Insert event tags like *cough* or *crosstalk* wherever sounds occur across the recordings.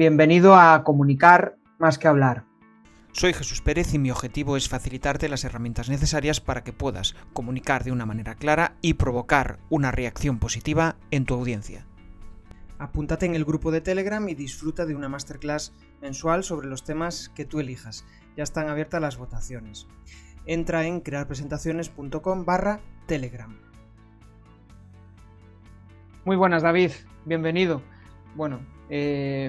Bienvenido a Comunicar más que hablar. Soy Jesús Pérez y mi objetivo es facilitarte las herramientas necesarias para que puedas comunicar de una manera clara y provocar una reacción positiva en tu audiencia. Apúntate en el grupo de Telegram y disfruta de una masterclass mensual sobre los temas que tú elijas. Ya están abiertas las votaciones. Entra en crearpresentaciones.com barra Telegram. Muy buenas David, bienvenido. Bueno, eh,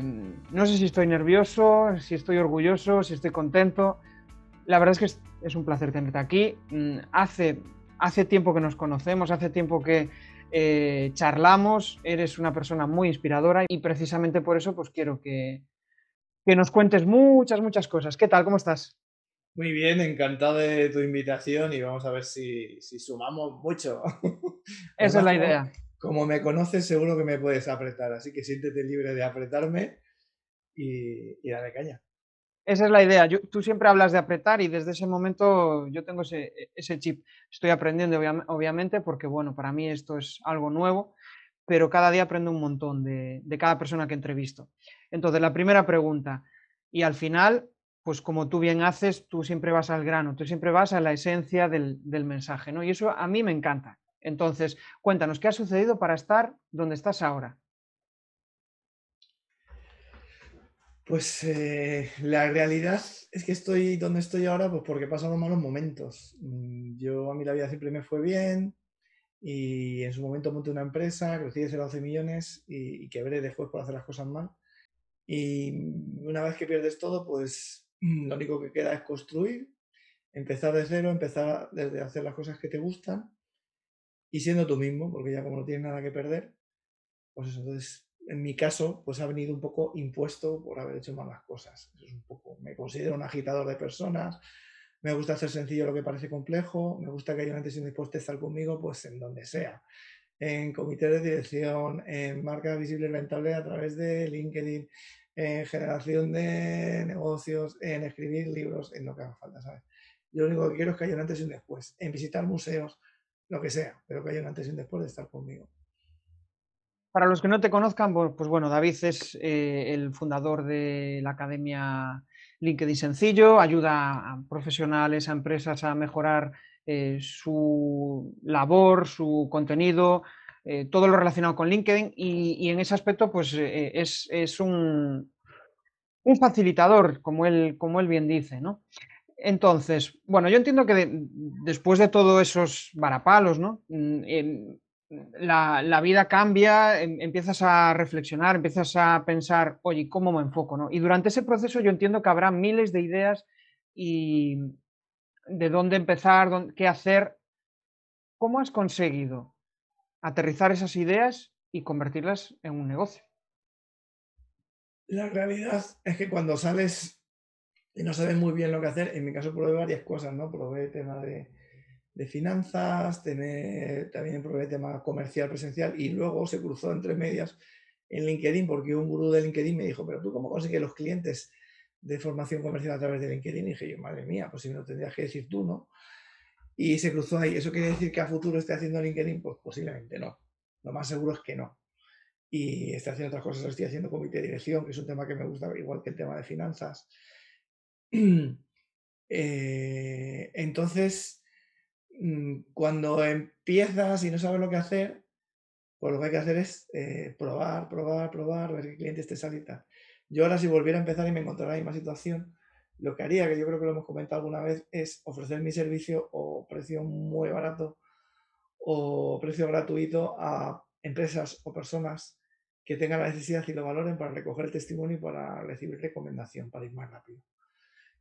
no sé si estoy nervioso, si estoy orgulloso, si estoy contento. La verdad es que es, un placer tenerte aquí. Mm, hace, hace tiempo que nos conocemos, hace tiempo que eh, charlamos, eres una persona muy inspiradora y precisamente por eso pues quiero que, que nos cuentes muchas, muchas cosas. ¿Qué tal? ¿Cómo estás? Muy bien, encantado de tu invitación y vamos a ver si, si sumamos mucho. *laughs* Esa es la idea como me conoces, seguro que me puedes apretar, así que siéntete libre de apretarme y, y dale caña. Esa es la idea. tú siempre hablas de apretar y desde ese momento yo tengo ese, chip. Estoy aprendiendo, obviamente, porque bueno, para mí esto es algo nuevo, pero cada día aprendo un montón de, cada persona que entrevisto. Entonces, la primera pregunta, y al final, pues como tú bien haces, tú siempre vas al grano, tú siempre vas a la esencia del, del mensaje, ¿no? Y eso a mí me encanta. Entonces, cuéntanos, ¿qué ha sucedido para estar donde estás ahora? Pues eh, la realidad es que estoy donde estoy ahora pues porque he pasado malos momentos. Mm, yo a mí la vida siempre me fue bien y en su momento monté una empresa, crecí de 0 a 11 millones y, quebré después por hacer las cosas mal. Y una vez que pierdes todo, pues lo único que queda es construir, empezar de cero, empezar desde hacer las cosas que te gustan y siendo tú mismo, porque ya como no tienes nada que perder, pues eso, entonces, en mi caso, pues ha venido un poco impuesto por haber hecho malas cosas. Eso es me considero un agitador de personas, me gusta hacer sencillo lo que parece complejo, me gusta que haya y un después de estar conmigo, pues en donde sea. En comité de dirección, en marca visible y rentable a través de LinkedIn, en generación de negocios, en escribir libros, en lo que haga falta, ¿sabes? Yo lo único que quiero es que haya un antes y un después, en visitar museos, lo que sea, pero que haya un antes y un después de estar conmigo. Para los que no te conozcan, pues bueno, David es eh, el fundador de la Academia LinkedIn Sencillo, ayuda a profesionales, a empresas a mejorar eh, su labor, su contenido, eh, todo lo relacionado con LinkedIn y, en ese aspecto pues es, un, un, facilitador, como él, como él bien dice, ¿no? Entonces, bueno, yo entiendo que después de todos esos varapalos, ¿no? Mm, la, vida cambia, em, empiezas a reflexionar, empiezas a pensar, oye, ¿cómo me enfoco? ¿no? Y durante ese proceso yo entiendo que habrá miles de ideas y de dónde empezar, qué hacer. ¿Cómo has conseguido aterrizar esas ideas y convertirlas en un negocio? La realidad es que cuando sales y no sabes muy bien lo que hacer. En mi caso probé varias cosas, ¿no? Probé tema de, de finanzas, también probé tema comercial presencial y luego se cruzó entre medias en LinkedIn porque un gurú de LinkedIn me dijo, pero tú cómo consigues los clientes de formación comercial a través de LinkedIn? Y dije yo, madre mía, pues si me lo tendrías que decir tú, ¿no? Y se cruzó ahí. ¿Eso quiere decir que a futuro esté haciendo LinkedIn? Pues posiblemente no. Lo más seguro es que no. Y estoy haciendo otras cosas, estoy haciendo comité de dirección, que es un tema que me gusta, igual que el tema de finanzas. *clears throat* Eh, entonces, mm, cuando empiezas y no sabes lo que hacer, pues lo que hay que hacer es eh, probar, probar, probar, ver qué clientes te sale y. Yo ahora si volviera a empezar y me encontrara en la misma situación, lo que haría, que yo creo que lo hemos comentado alguna vez, es ofrecer mi servicio o precio muy barato o precio gratuito a empresas o personas que tengan la necesidad y lo valoren para recoger el testimonio y para recibir recomendación, para ir más rápido.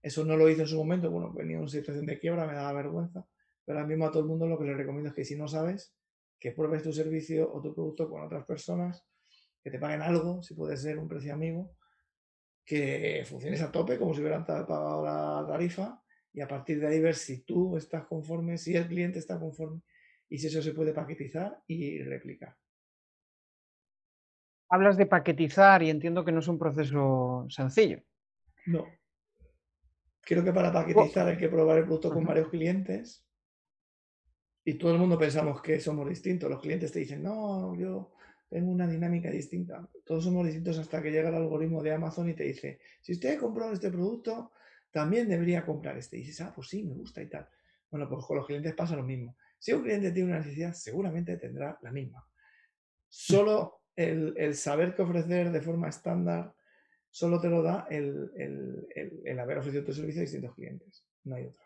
Eso no lo hice en su momento, bueno, venía en una situación de quiebra, me daba vergüenza, pero ahora mismo a todo el mundo lo que le recomiendo es que si no sabes, que pruebes tu servicio o tu producto con otras personas, que te paguen algo, si puede ser un precio amigo, que funciones a tope como si hubieran pagado la tarifa y a partir de ahí ver si tú estás conforme, si el cliente está conforme y si eso se puede paquetizar y replicar. Hablas de paquetizar y entiendo que no es un proceso sencillo. No. Creo que para paquetizar hay que probar el producto con varios clientes y todo el mundo pensamos que somos distintos. Los clientes te dicen, no, yo tengo una dinámica distinta. Todos somos distintos hasta que llega el algoritmo de Amazon y te dice, si usted ha comprado este producto, también debería comprar este. Y dices, ah, pues sí, me gusta y tal. Bueno, pues con los clientes pasa lo mismo. Si un cliente tiene una necesidad, seguramente tendrá la misma. Solo el, saber qué ofrecer de forma estándar, solo te lo da el, haber ofrecido tu servicio a distintos clientes. No hay otra.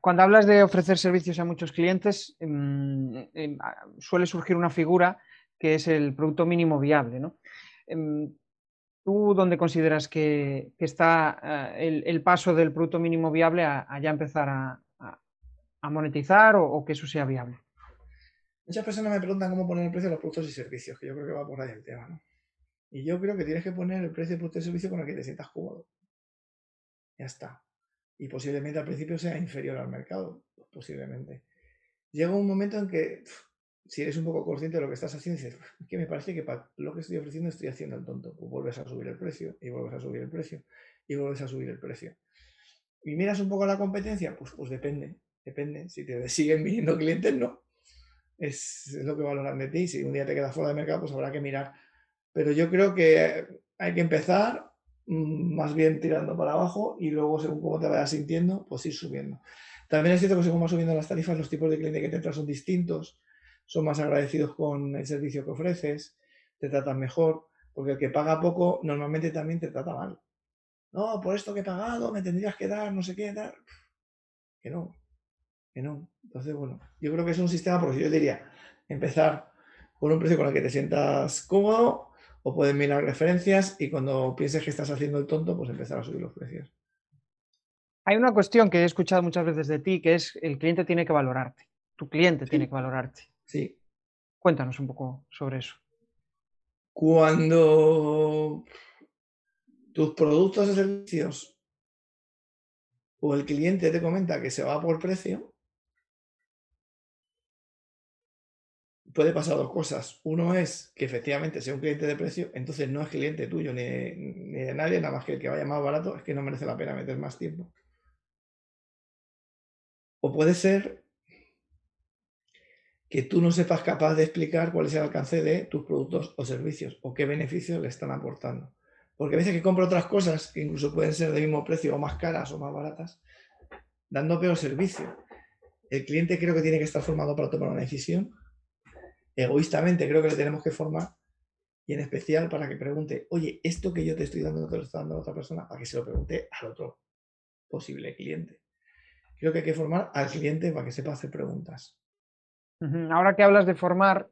Cuando hablas de ofrecer servicios a muchos clientes, em, em, suele surgir una figura que es el producto mínimo viable. ¿no? Em, ¿Tú dónde consideras que, está eh, el, paso del producto mínimo viable a, ya empezar a, monetizar o, que eso sea viable? Muchas personas me preguntan cómo poner el precio de los productos y servicios, que yo creo que va por ahí el tema. ¿no? Y yo creo que tienes que poner el precio de producto y servicio con el que te sientas cómodo. Ya está. Y posiblemente al principio sea inferior al mercado, pues posiblemente. Llega un momento en que si eres un poco consciente de lo que estás haciendo, dices, que me parece que para lo que estoy ofreciendo estoy haciendo el tonto. Pues vuelves a subir el precio, y vuelves a subir el precio, y vuelves a subir el precio. Y miras un poco la competencia, pues, pues depende, depende. Si te *laughs* siguen viniendo clientes, no. Es, lo que valoran de ti. Si un día te quedas fuera de mercado, pues habrá que mirar. Pero yo creo que hay que empezar mm, más bien tirando para abajo y luego, según cómo te vayas sintiendo, pues ir subiendo. También es cierto que según vas subiendo las tarifas, los tipos de cliente que te entran son distintos son más agradecidos con el servicio que ofreces, te tratan mejor, porque el que paga poco normalmente también te trata mal. No, por esto que he pagado me tendrías que dar, no sé qué, dar. Que no, que no. Entonces, bueno, yo creo que es un sistema, porque yo diría, empezar con un precio con el que te sientas cómodo, o puedes mirar referencias y cuando pienses que estás haciendo el tonto, pues empezar a subir los precios. Hay una cuestión que he escuchado muchas veces de ti, que es el cliente tiene que valorarte. Tu cliente tiene que valorarte. Sí. Cuéntanos un poco sobre eso. Cuando tus productos o servicios o el cliente te comenta que se va por precio, puede pasar dos cosas. Uno es que efectivamente sea un cliente de precio, entonces no es cliente tuyo ni de, nadie, nada más que el que vaya más barato, es que no merece la pena meter más tiempo. O puede ser que tú no sepas capaz de explicar cuál es el alcance de tus productos o servicios o qué beneficios le están aportando. Porque a veces que compro otras cosas que incluso pueden ser del mismo precio o más caras o más baratas, dando peor servicio. El cliente creo que tiene que estar formado para tomar una decisión. Egoístamente creo que le tenemos que formar y en especial para que pregunte, oye, esto que yo te estoy dando, te lo está dando a otra persona, para que se lo pregunte al otro posible cliente. Creo que hay que formar al cliente para que sepa hacer preguntas. Ahora que hablas de formar,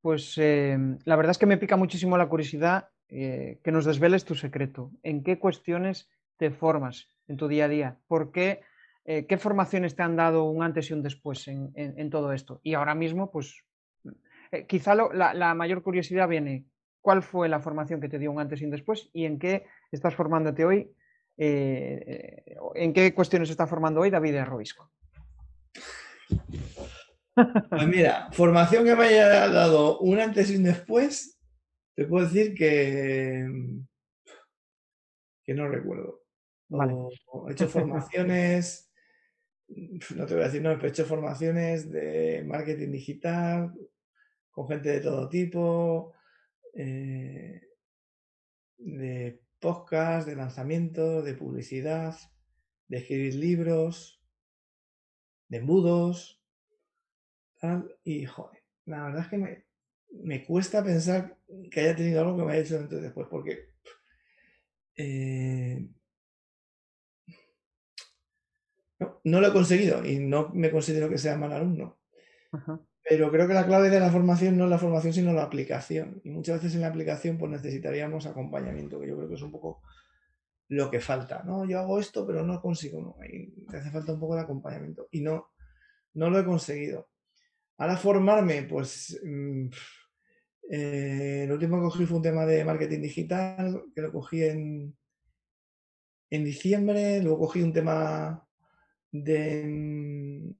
pues eh, la verdad es que me pica muchísimo la curiosidad eh, que nos desveles tu secreto. ¿En qué cuestiones te formas en tu día a día? ¿Por qué? Eh, ¿Qué formaciones te han dado un antes y un después en, todo esto? Y ahora mismo, pues quizá la, mayor curiosidad viene, ¿cuál fue la formación que te dio un antes y un después? ¿Y en qué estás formándote hoy? ¿En qué cuestiones está formando hoy David Arroisco? Pues mira, formación que me haya dado un antes y un después, te puedo decir que, que no recuerdo. he hecho formaciones, no te voy a decir no, pero he hecho formaciones de marketing digital con gente de todo tipo, eh, de podcast, de lanzamiento, de publicidad, de escribir libros, de embudos, y joder, la verdad es que me, cuesta pensar que haya tenido algo que me haya hecho antes después, porque eh, no, lo he conseguido y no me considero que sea mal alumno. Pero creo que la clave de la formación no es la formación, sino la aplicación. Y muchas veces en la aplicación pues necesitaríamos acompañamiento, que yo creo que es un poco lo que falta. No, yo hago esto, pero no consigo. No. Y hace falta un poco de acompañamiento. Y no, no lo he conseguido. Ahora formarme, pues mm, eh, el último que cogí fue un tema de marketing digital, que lo cogí en, en diciembre, luego cogí un tema de,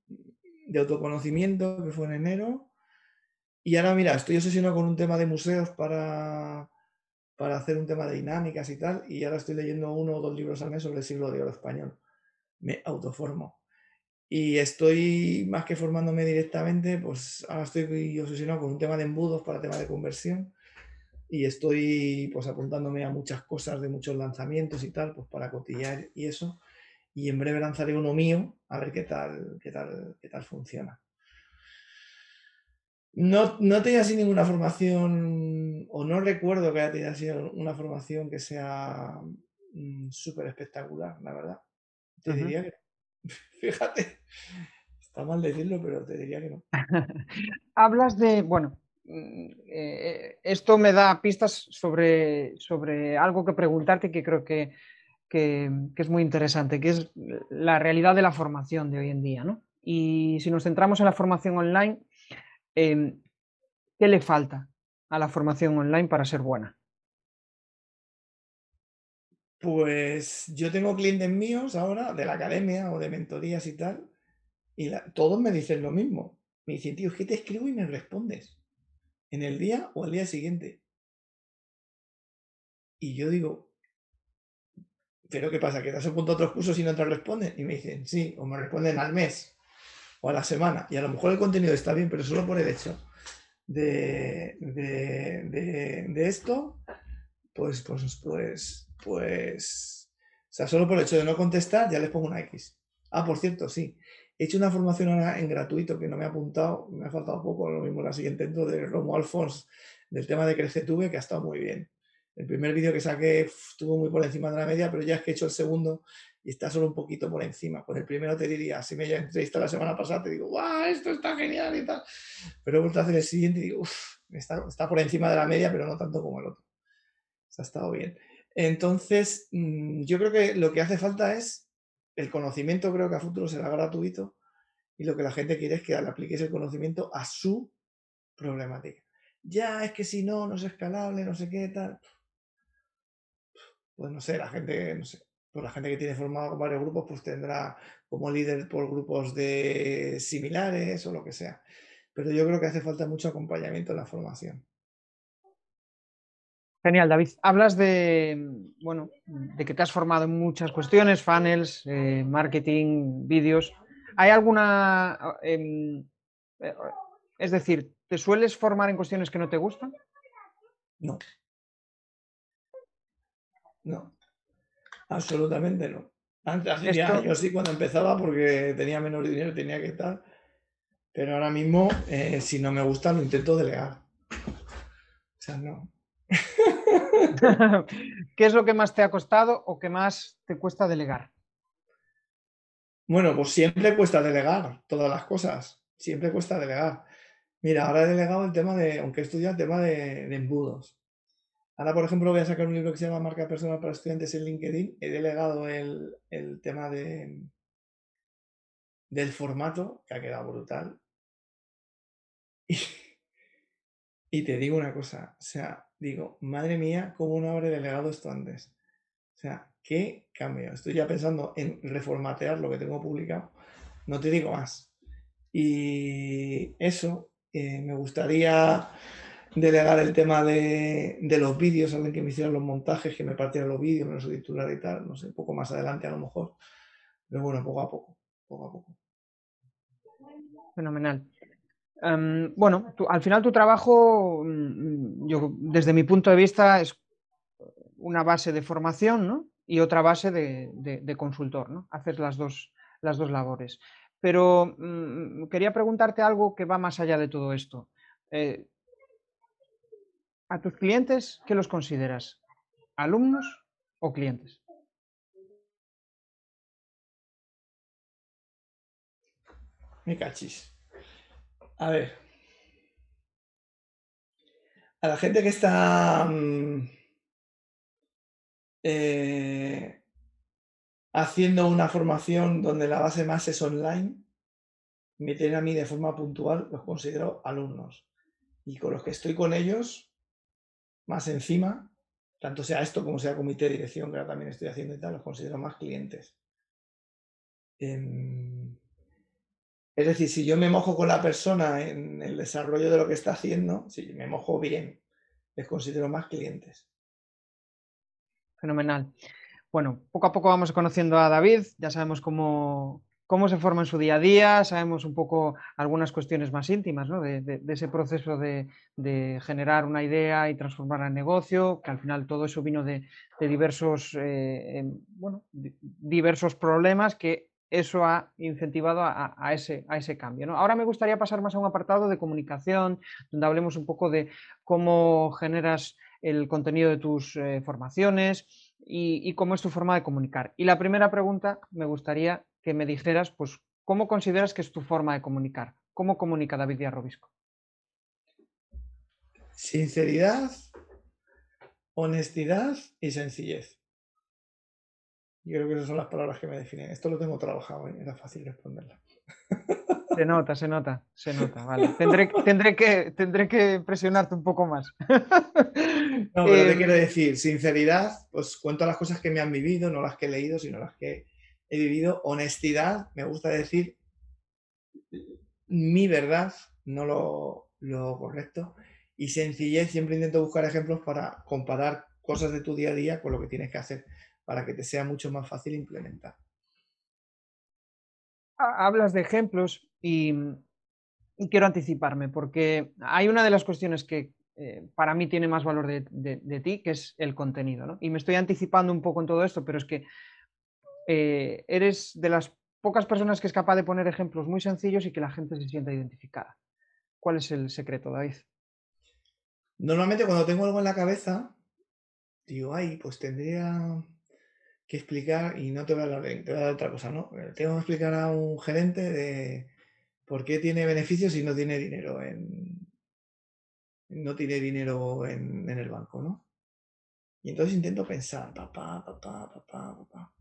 de autoconocimiento, que fue en enero, y ahora mira, estoy obsesionado con un tema de museos para, para hacer un tema de dinámicas y tal, y ahora estoy leyendo uno o dos libros al mes sobre el siglo de oro español. Me autoformo. Y estoy más que formándome directamente, pues ahora estoy obsesionado con un tema de embudos para tema de conversión y estoy pues apuntándome a muchas cosas de muchos lanzamientos y tal, pues para cotillar y eso. Y en breve lanzaré uno mío a ver qué tal, qué tal, qué tal funciona. No, no tenía así ninguna formación, o no recuerdo que haya tenido así una formación que sea mm, súper espectacular, la verdad. Te diría que *laughs* Fíjate, está mal decirlo, pero te diría que no. *laughs* Hablas de, bueno, mm, eh, esto me da pistas sobre, sobre algo que preguntarte que creo que, es muy interesante, que es la realidad de la formación de hoy en día. ¿no? Y si nos centramos en la formación online, em, ¿qué le falta a la formación online para ser buena? Pues yo tengo clientes míos ahora de la academia o de mentorías y tal, y todos me dicen lo mismo. Me dicen, tío, es que te escribo y me respondes. En el día o al día siguiente. Y yo digo, ¿pero qué pasa? ¿Que te has apuntado a otros cursos y no te responden? Y me dicen, sí, o me responden al mes o a la semana. Y a lo mejor el contenido está bien, pero solo por el hecho de, de, de esto, pues, pues, pues, pues, o sea, solo por el hecho de no contestar ya les pongo una X. Ah, por cierto, sí. He hecho una formación ahora en gratuito que no me ha apuntado, me ha faltado poco, lo mismo la siguiente dentro de Romo Alfons, del tema de CreceTube, que ha estado muy bien. El primer vídeo que saqué estuvo muy por encima de la media, pero ya es que he hecho el segundo y está solo un poquito por encima. Con el primero te diría, si me he entrevistado la semana pasada, te digo, ¡guau! Esto está genial y tal. Pero he vuelto a hacer el siguiente y digo, uff, está, está por encima de la media, pero no tanto como el otro. Se ha estado bien. Entonces, mm, yo creo que lo que hace falta es el conocimiento, creo que a futuro será gratuito y lo que la gente quiere es que le apliques el conocimiento a su problemática. Ya es que si no, no es escalable, no sé qué tal. Pues no sé, la gente, no sé, pues la gente que tiene formado varios grupos, pues tendrá como líder por grupos de similares o lo que sea. Pero yo creo que hace falta mucho acompañamiento en la formación. Genial, David. Hablas de, bueno, de que te has formado en muchas cuestiones, funnels, eh, marketing, vídeos. ¿Hay alguna... Em, eh, es decir, ¿te sueles formar en cuestiones que no te gustan? No. No. Absolutamente no. Antes yo sí cuando empezaba porque tenía menos dinero, tenía que estar. Pero ahora mismo, eh, si no me gusta, lo intento delegar. O sea, no. *laughs* ¿Qué es lo que más te ha costado o qué más te cuesta delegar? Bueno, pues siempre cuesta delegar todas las cosas. Siempre cuesta delegar. Mira, ahora he delegado el tema de, aunque he estudiado el tema de, embudos. Ahora, por ejemplo, voy a sacar un libro que se llama Marca Personal para Estudiantes en LinkedIn. He delegado el, tema de, del formato, que ha quedado brutal. *laughs* Y, y te digo una cosa, o sea, digo, madre mía, ¿cómo no habré delegado esto antes? O sea, qué cambio. Estoy ya pensando en reformatear lo que tengo publicado. No te digo más. Y eso, eh, me gustaría delegar el tema de, los vídeos, alguien que me hiciera los montajes, que me partiera los vídeos, me los titular y tal, no sé, un poco más adelante a lo mejor. Pero bueno, poco a poco, a poco. Fenomenal. Em, bueno, al final tu trabajo, mm, yo, desde mi punto de vista, es una base de formación y otra base de, consultor. ¿no? Haces las dos, las dos labores. Pero mm, quería preguntarte algo que va más allá de todo esto. Eh, ¿A tus clientes qué los consideras? ¿Alumnos o clientes? Me cachis. A ver. A la gente que está mm, eh, haciendo una formación donde la base más es online, me tienen a mí de forma puntual, los considero alumnos. Y con los que estoy con ellos, más encima, tanto sea esto como sea comité de dirección, que ahora también estoy haciendo y tal, los considero más clientes. Em, es decir, si yo me mojo con la persona en el desarrollo de lo que está haciendo, si me mojo bien, les considero más clientes. Fenomenal. Bueno, poco a poco vamos conociendo a David, ya sabemos cómo, cómo se forma en su día a día, sabemos un poco algunas cuestiones más íntimas de, ese proceso de, generar una idea y transformarla en negocio, que al final todo eso vino de, diversos, eh, em, bueno, diversos problemas que eso ha incentivado a, ese, a ese, cambio. Ahora me gustaría pasar más a un apartado de comunicación, donde hablemos un poco de cómo generas el contenido de tus eh, formaciones y, cómo es tu forma de comunicar. Y la primera pregunta me gustaría que me dijeras, pues, ¿cómo consideras que es tu forma de comunicar? ¿Cómo comunica David Díaz Robisco? Sinceridad, honestidad y sencillez. Yo creo que esas son las palabras que me definen. Esto lo tengo trabajado, ¿eh? era fácil responderla. Se nota, se nota, se nota, vale. *laughs* Tendré, tendré, que, tendré que presionarte un poco más. No, pero te em, quiero decir, sinceridad, pues cuento las cosas que me han vivido, no las que he leído, sino las que he vivido. Honestidad, me gusta decir mi verdad, no lo, lo correcto. Y sencillez, siempre intento buscar ejemplos para comparar cosas de tu día a día con lo que tienes que hacer para que te sea mucho más fácil implementar. Hablas de ejemplos y, quiero anticiparme porque hay una de las cuestiones que eh, para mí tiene más valor de, ti, que es el contenido. Y me estoy anticipando un poco en todo esto, pero es que eh, eres de las pocas personas que es capaz de poner ejemplos muy sencillos y que la gente se sienta identificada. ¿Cuál es el secreto, David? Normalmente cuando tengo algo en la cabeza, digo, ay, pues tendría que explicar, y no te voy a dar otra cosa, ¿no? Eh, tengo que explicar a un gerente de por qué tiene beneficios y no tiene dinero en no tiene dinero en, el banco, ¿no? Y entonces intento pensar, papá, papá, papá, papá.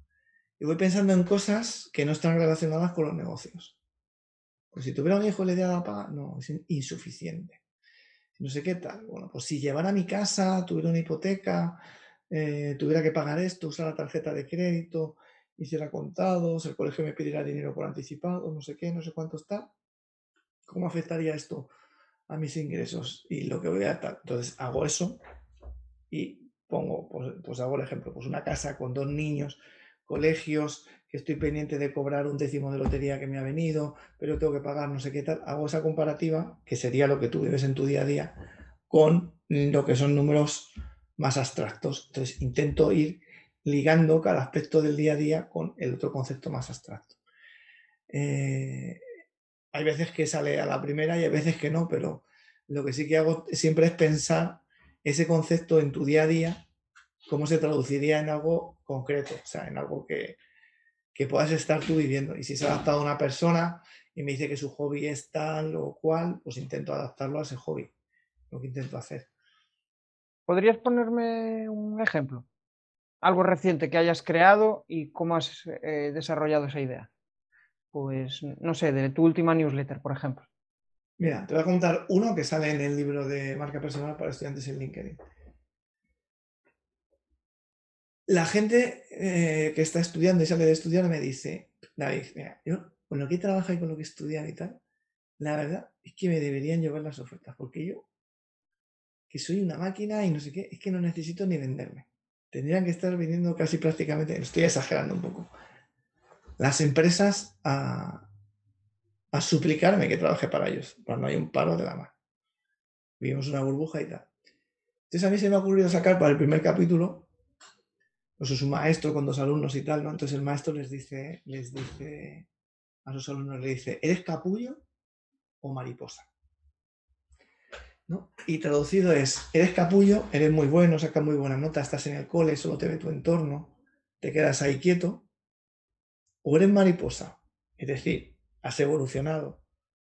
Y voy pensando en cosas que no están relacionadas con los negocios. Pues si tuviera un hijo le diera la paga, no, es insuficiente. No sé qué tal. Bueno, pues si llevara mi casa, tuviera una hipoteca, eh, tuviera que pagar esto, usar la tarjeta de crédito, hiciera contados, el colegio me pidiera dinero por anticipado, no sé qué, no sé cuánto está, ¿cómo afectaría esto a mis ingresos? Y lo que voy a... Entonces hago eso y pongo, pues, pues, hago el ejemplo, pues una casa con dos niños, colegios, que estoy pendiente de cobrar un décimo de lotería que me ha venido, pero tengo que pagar no sé qué tal, hago esa comparativa, que sería lo que tú vives en tu día a día, con lo que son números más abstractos. Entonces intento ir ligando cada aspecto del día a día con el otro concepto más abstracto. Eh, hay veces que sale a la primera y hay veces que no, pero lo que sí que hago siempre es pensar ese concepto en tu día a día, cómo se traduciría en algo concreto, o sea, en algo que, que puedas estar tú viviendo. Y si se ha adaptado a una persona y me dice que su hobby es tal o cual, pues intento adaptarlo a ese hobby, lo que intento hacer. ¿Podrías ponerme un ejemplo? Algo reciente que hayas creado y cómo has eh, desarrollado esa idea. Pues, no sé, de tu última newsletter, por ejemplo. Mira, te voy a contar uno que sale en el libro de marca personal para estudiantes en LinkedIn. La gente eh, que está estudiando y sale de estudiar me dice, David, mira, yo con lo que trabaja y con lo que estudian y tal, la verdad es que me deberían llevar las ofertas, porque yo que soy una máquina y no sé qué, es que no necesito ni venderme. Tendrían que estar vendiendo casi prácticamente, estoy exagerando un poco, las empresas a, a suplicarme que trabaje para ellos cuando hay un paro de la mano. Vivimos una burbuja y tal. Entonces a mí se me ha ocurrido sacar para el primer capítulo, pues es un maestro con dos alumnos y tal, ¿no? Entonces el maestro les dice, les dice a sus alumnos, le dice, ¿eres capullo o mariposa? Y traducido es, eres capullo, eres muy bueno, sacas muy buena nota, estás en el cole, solo te ve tu entorno, te quedas ahí quieto, o eres mariposa, es decir, has evolucionado,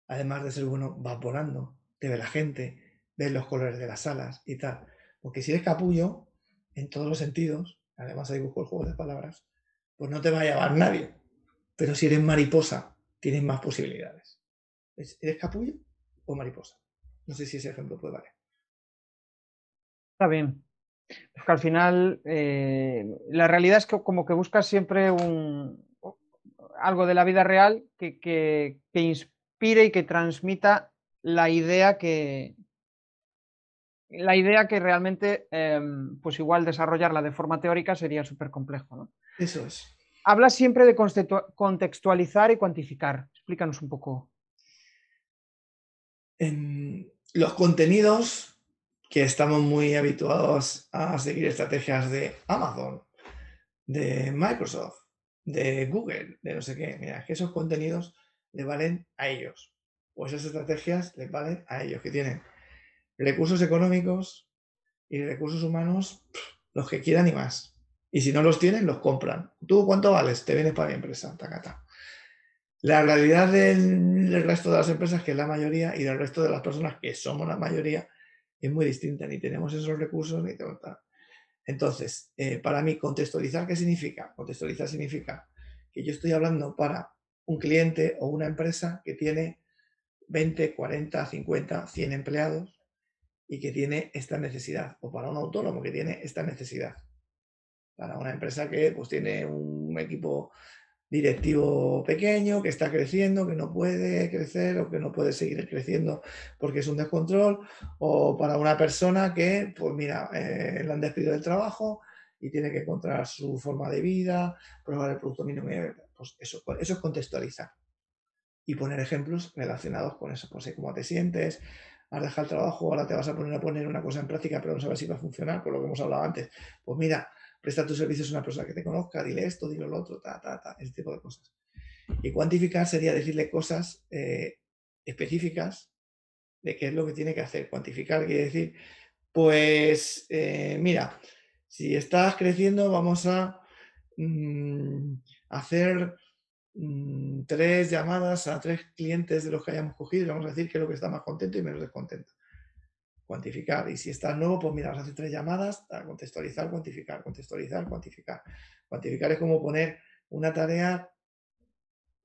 además de ser bueno, vas volando, te ve la gente, ves los colores de las alas y tal. Porque si eres capullo, en todos los sentidos, además ahí busco el juego de palabras, pues no te va a llevar nadie. Pero si eres mariposa, tienes más posibilidades. ¿Eres capullo o mariposa? No sé si ese ejemplo puede valer. Está bien. Porque al final eh, la realidad es que como que buscas siempre un, algo de la vida real que, inspire y que transmita la idea que, la idea que realmente, em, pues igual desarrollarla de forma teórica sería súper complejo. ¿no? Eso es. hablas siempre de contextualizar y cuantificar. Explícanos un poco. En los contenidos que estamos muy habituados a seguir estrategias de Amazon, de Microsoft, de Google, de no sé qué. Mira, que esos contenidos le valen a ellos. O esas estrategias le valen a ellos, que tienen recursos económicos y recursos humanos, los que quieran y más. Y si no los tienen, los compran. ¿Tú cuánto vales? Te vienes para mi empresa. Tacata. La realidad del, resto de las empresas, que es la mayoría, y del resto de las personas, que somos la mayoría, es muy distinta. Ni tenemos esos recursos, ni tenemos Entonces, eh, para mí, contextualizar, ¿qué significa? Contextualizar significa que yo estoy hablando para un cliente o una empresa que tiene 20, 40, 50, 100 empleados y que tiene esta necesidad, o para un autónomo que tiene esta necesidad, para una empresa que pues, tiene un equipo directivo pequeño, que está creciendo, que no puede crecer o que no puede seguir creciendo porque es un descontrol, o para una persona que, pues mira, eh, le han despedido del trabajo y tiene que encontrar su forma de vida, probar el producto mínimo, pues eso, eso es contextualizar y poner ejemplos relacionados con eso, pues cómo te sientes, has dejado el trabajo, ahora te vas a poner a poner una cosa en práctica, pero no sabes si va a funcionar, por lo que hemos hablado antes. Pues mira, presta tus servicios a una persona que te conozca, dile esto, dile lo otro, ta, ta, ta, ese tipo de cosas. Y cuantificar sería decirle cosas eh, específicas de qué es lo que tiene que hacer. Cuantificar quiere decir, pues eh, mira, si estás creciendo, vamos a mm, hacer mm, tres llamadas a tres clientes de los que hayamos cogido y vamos a decir qué es lo que está más contento y menos descontento cuantificar. Y si estás nuevo, pues mira, vas a hacer tres llamadas, a contextualizar, cuantificar, contextualizar, cuantificar. Cuantificar es como poner una tarea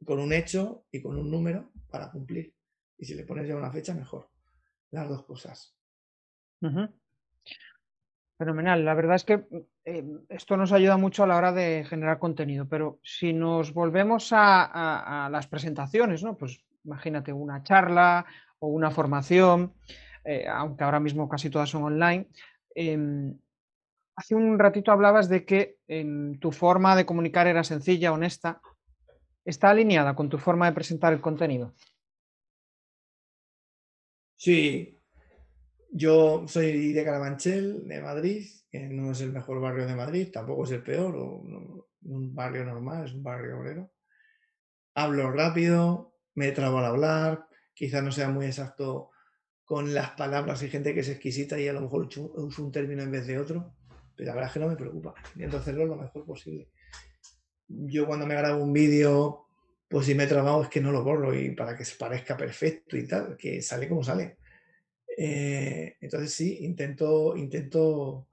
con un hecho y con un número para cumplir. Y si le pones ya una fecha, mejor. Las dos cosas. Fenomenal. La verdad es que eh, esto nos ayuda mucho a la hora de generar contenido, pero si nos volvemos a, las presentaciones, ¿no? Pues imagínate una charla o una formación. Eh, aunque ahora mismo casi todas son online. Em, hace un ratito hablabas de que em, tu forma de comunicar era sencilla, honesta. ¿Está alineada con tu forma de presentar el contenido? Sí, yo soy de Carabanchel, de Madrid, que no es el mejor barrio de Madrid, tampoco es el peor, un barrio normal, es un barrio obrero. Hablo rápido, me trabo al hablar, quizás no sea muy exacto con las palabras. Hay gente que es exquisita y a lo mejor usa un término en vez de otro, pero la verdad es que no me preocupa. Intento hacerlo lo mejor posible. Yo cuando me grabo un vídeo, pues si me he trabado es que no lo borro y para que se parezca perfecto y tal, que sale como sale. Eh, entonces sí, intento, intento,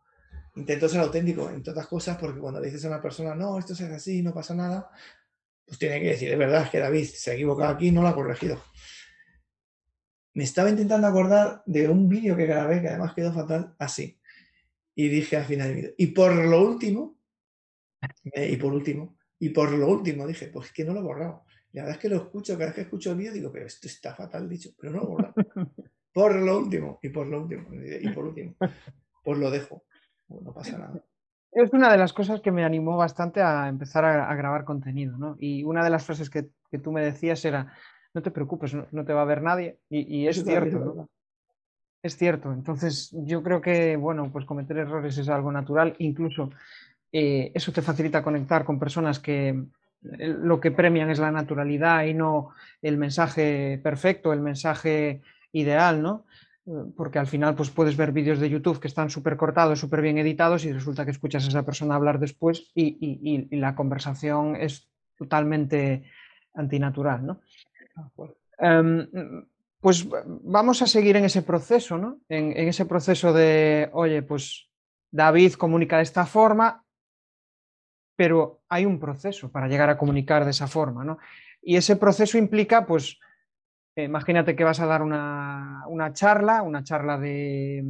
intento ser auténtico en todas cosas porque cuando dices a una persona, no, esto es así, no pasa nada, pues tiene que decir, es verdad, es que David se ha equivocado aquí, no lo ha corregido me estaba intentando acordar de un vídeo que grabé, que además quedó fatal, así. Y dije al final del vídeo, y por lo último, y por último, y por lo último dije, pues que no lo he borrado. la verdad es que lo escucho, cada vez que escucho el vídeo digo, pero esto está fatal dicho, pero no lo he borrado. *laughs* por lo último, y por lo último, y por último. Pues lo dejo, no pasa nada. Es una de las cosas que me animó bastante a empezar a, grabar contenido, ¿no? Y una de las frases que, que tú me decías era, no te preocupes, no, te va a ver nadie. Y, es cierto, Es cierto. Entonces, yo creo que, bueno, pues cometer errores es algo natural. Incluso eh, eso te facilita conectar con personas que eh, lo que premian es la naturalidad y no el mensaje perfecto, el mensaje ideal, ¿no? Eh, porque al final pues puedes ver vídeos de YouTube que están súper cortados, súper bien editados y resulta que escuchas a esa persona hablar después y, y la conversación es totalmente antinatural, ¿no? Em, pues vamos a seguir en ese proceso, ¿no? En, ese proceso de, oye, pues David comunica de esta forma, pero hay un proceso para llegar a comunicar de esa forma, ¿no? Y ese proceso implica, pues, imagínate que vas a dar una, charla, una charla de,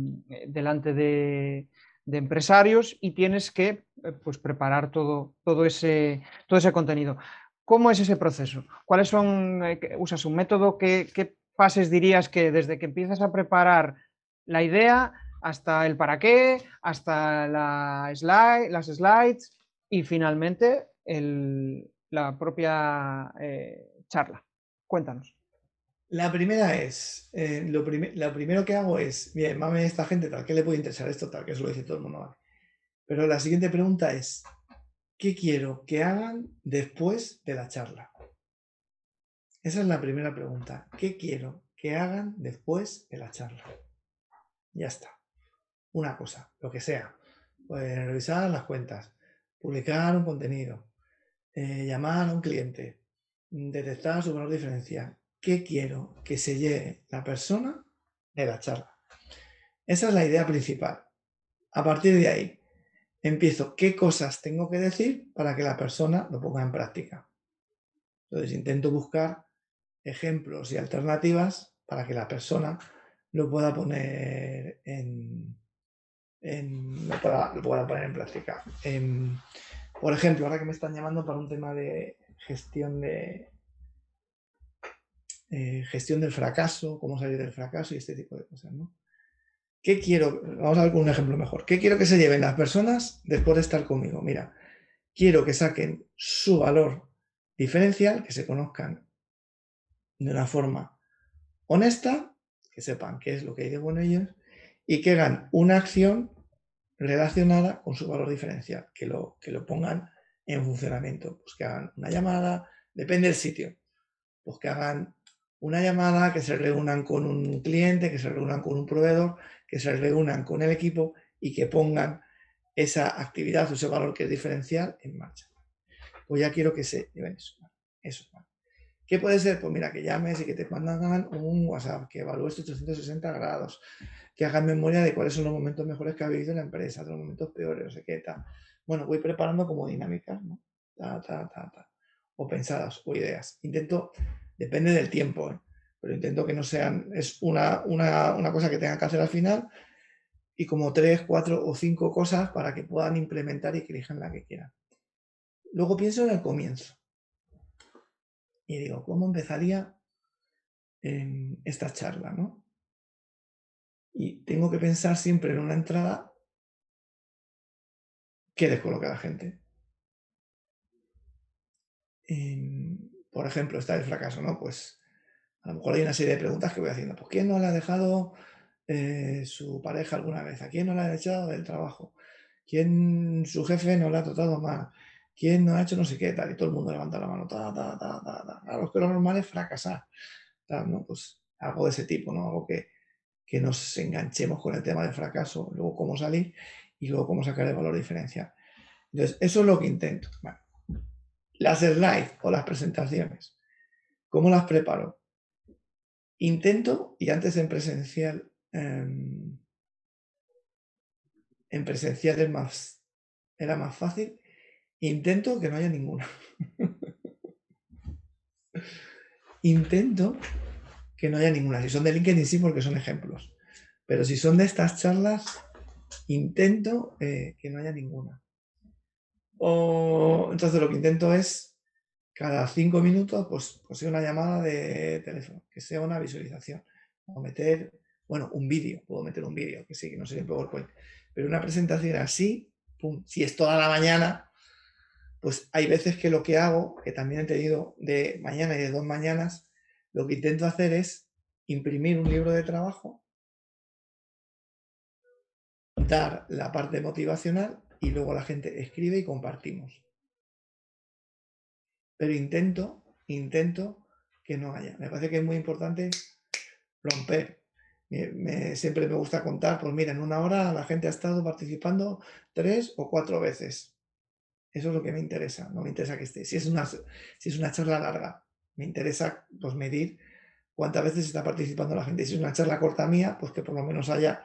delante de, empresarios y tienes que eh, pues, preparar todo, todo, ese, todo ese contenido. ¿Cómo es ese proceso? ¿Cuáles son, eh, usas un método? ¿Qué, ¿Qué, fases dirías que desde que empiezas a preparar la idea hasta el para qué, hasta la slide, las slides y finalmente la propia eh, charla. Cuéntanos. La primera es, eh, lo, primero que hago es, bien, mame esta gente, tal, ¿qué le puede interesar esto? Tal, que eso lo dice todo el mundo. Pero la siguiente pregunta es, ¿qué quiero que hagan después de la charla? Esa es la primera pregunta. ¿Qué quiero que hagan después de la charla? Ya está. Una cosa, lo que sea. Revisar las cuentas, publicar un contenido, eh, llamar a un cliente, detectar su valor diferencial. ¿Qué quiero que se lleve la persona de la charla? Esa es la idea principal. A partir de ahí, empiezo qué cosas tengo que decir para que la persona lo ponga en práctica. Entonces intento buscar ejemplos y alternativas para que la persona lo pueda poner en, lo, pueda, poner en práctica. Em, por ejemplo, ahora que me están llamando para un tema de gestión de eh, gestión del fracaso, cómo salir del fracaso y este tipo de cosas. ¿Qué quiero? Vamos a ver con un ejemplo mejor. ¿Qué quiero que se lleven las personas después de estar conmigo? Mira, quiero que saquen su valor diferencial, que se conozcan de una forma honesta, que sepan qué es lo que hay de bueno ellos y que hagan una acción relacionada con su valor diferencial, que lo, que lo pongan en funcionamiento, pues que hagan una llamada, depende del sitio, pues que hagan una llamada, que se reúnan con un cliente, que se reúnan con un proveedor, que se reúnan con el equipo y que pongan esa actividad o ese valor que es diferencial en marcha. Pues ya quiero que se lleven eso. Eso. ¿Qué puede ser? Pues mira, que llames y que te mandan un WhatsApp, que evalúes tus 360 grados, que hagan memoria de cuáles son los momentos mejores que ha vivido en la empresa, de los momentos peores, no sé qué tal. Bueno, voy preparando como dinámicas, ¿no? Ta, ta, ta, o pensadas, o ideas. Intento, depende del tiempo, ¿eh? pero intento que no sean, es una, una, una cosa que tengan que hacer al final y como tres, cuatro o cinco cosas para que puedan implementar y que elijan la que quieran. Luego pienso en el comienzo y digo, ¿cómo empezaría esta charla? ¿no? Y tengo que pensar siempre en una entrada que descoloque a la gente. Por ejemplo, está el fracaso, ¿no? Pues a lo mejor hay una serie de preguntas que voy haciendo. ¿Por quién no le ha dejado eh, su pareja alguna vez? ¿A quién no le ha echado del trabajo? ¿Quién su jefe no le ha tratado mal? ¿Quién no ha hecho no sé qué? Tal, y todo el mundo levanta la mano. Ta, ta, ta, A los que lo normal es fracasar. ¿no? Pues algo de ese tipo, ¿no? Algo que, que nos enganchemos con el tema del fracaso, luego cómo salir y luego cómo sacar el valor diferencial. Entonces, eso es lo que intento. Las slides o las presentaciones, ¿cómo las preparo? Intento, y antes en presencial, em, en presencial es más, era más fácil, Intento que no haya ninguna. *laughs* Intento que no haya ninguna. Si son de LinkedIn, sí, porque son ejemplos. Pero si son de estas charlas, intento eh, que no haya ninguna. O, entonces lo que intento es, cada cinco minutos, pues, pues una llamada de teléfono, que sea una visualización. O meter, bueno, un vídeo, puedo meter un vídeo, que sí, que no sería PowerPoint. Pero una presentación así, pum, si es toda la mañana, pues hay veces que lo que hago, que también he tenido de mañana y de dos mañanas, lo que intento hacer es imprimir un libro de trabajo, dar la parte motivacional y luego la gente escribe y compartimos. Pero intento, intento que no haya. Me parece que es muy importante romper. siempre me gusta contar, pues mira, en una hora la gente ha estado participando tres o cuatro veces. Eso es lo que me interesa. No me interesa que esté. Si es una, si es una charla larga, me interesa pues, medir cuántas veces está participando la gente. Si es una charla corta mía, pues que por lo menos haya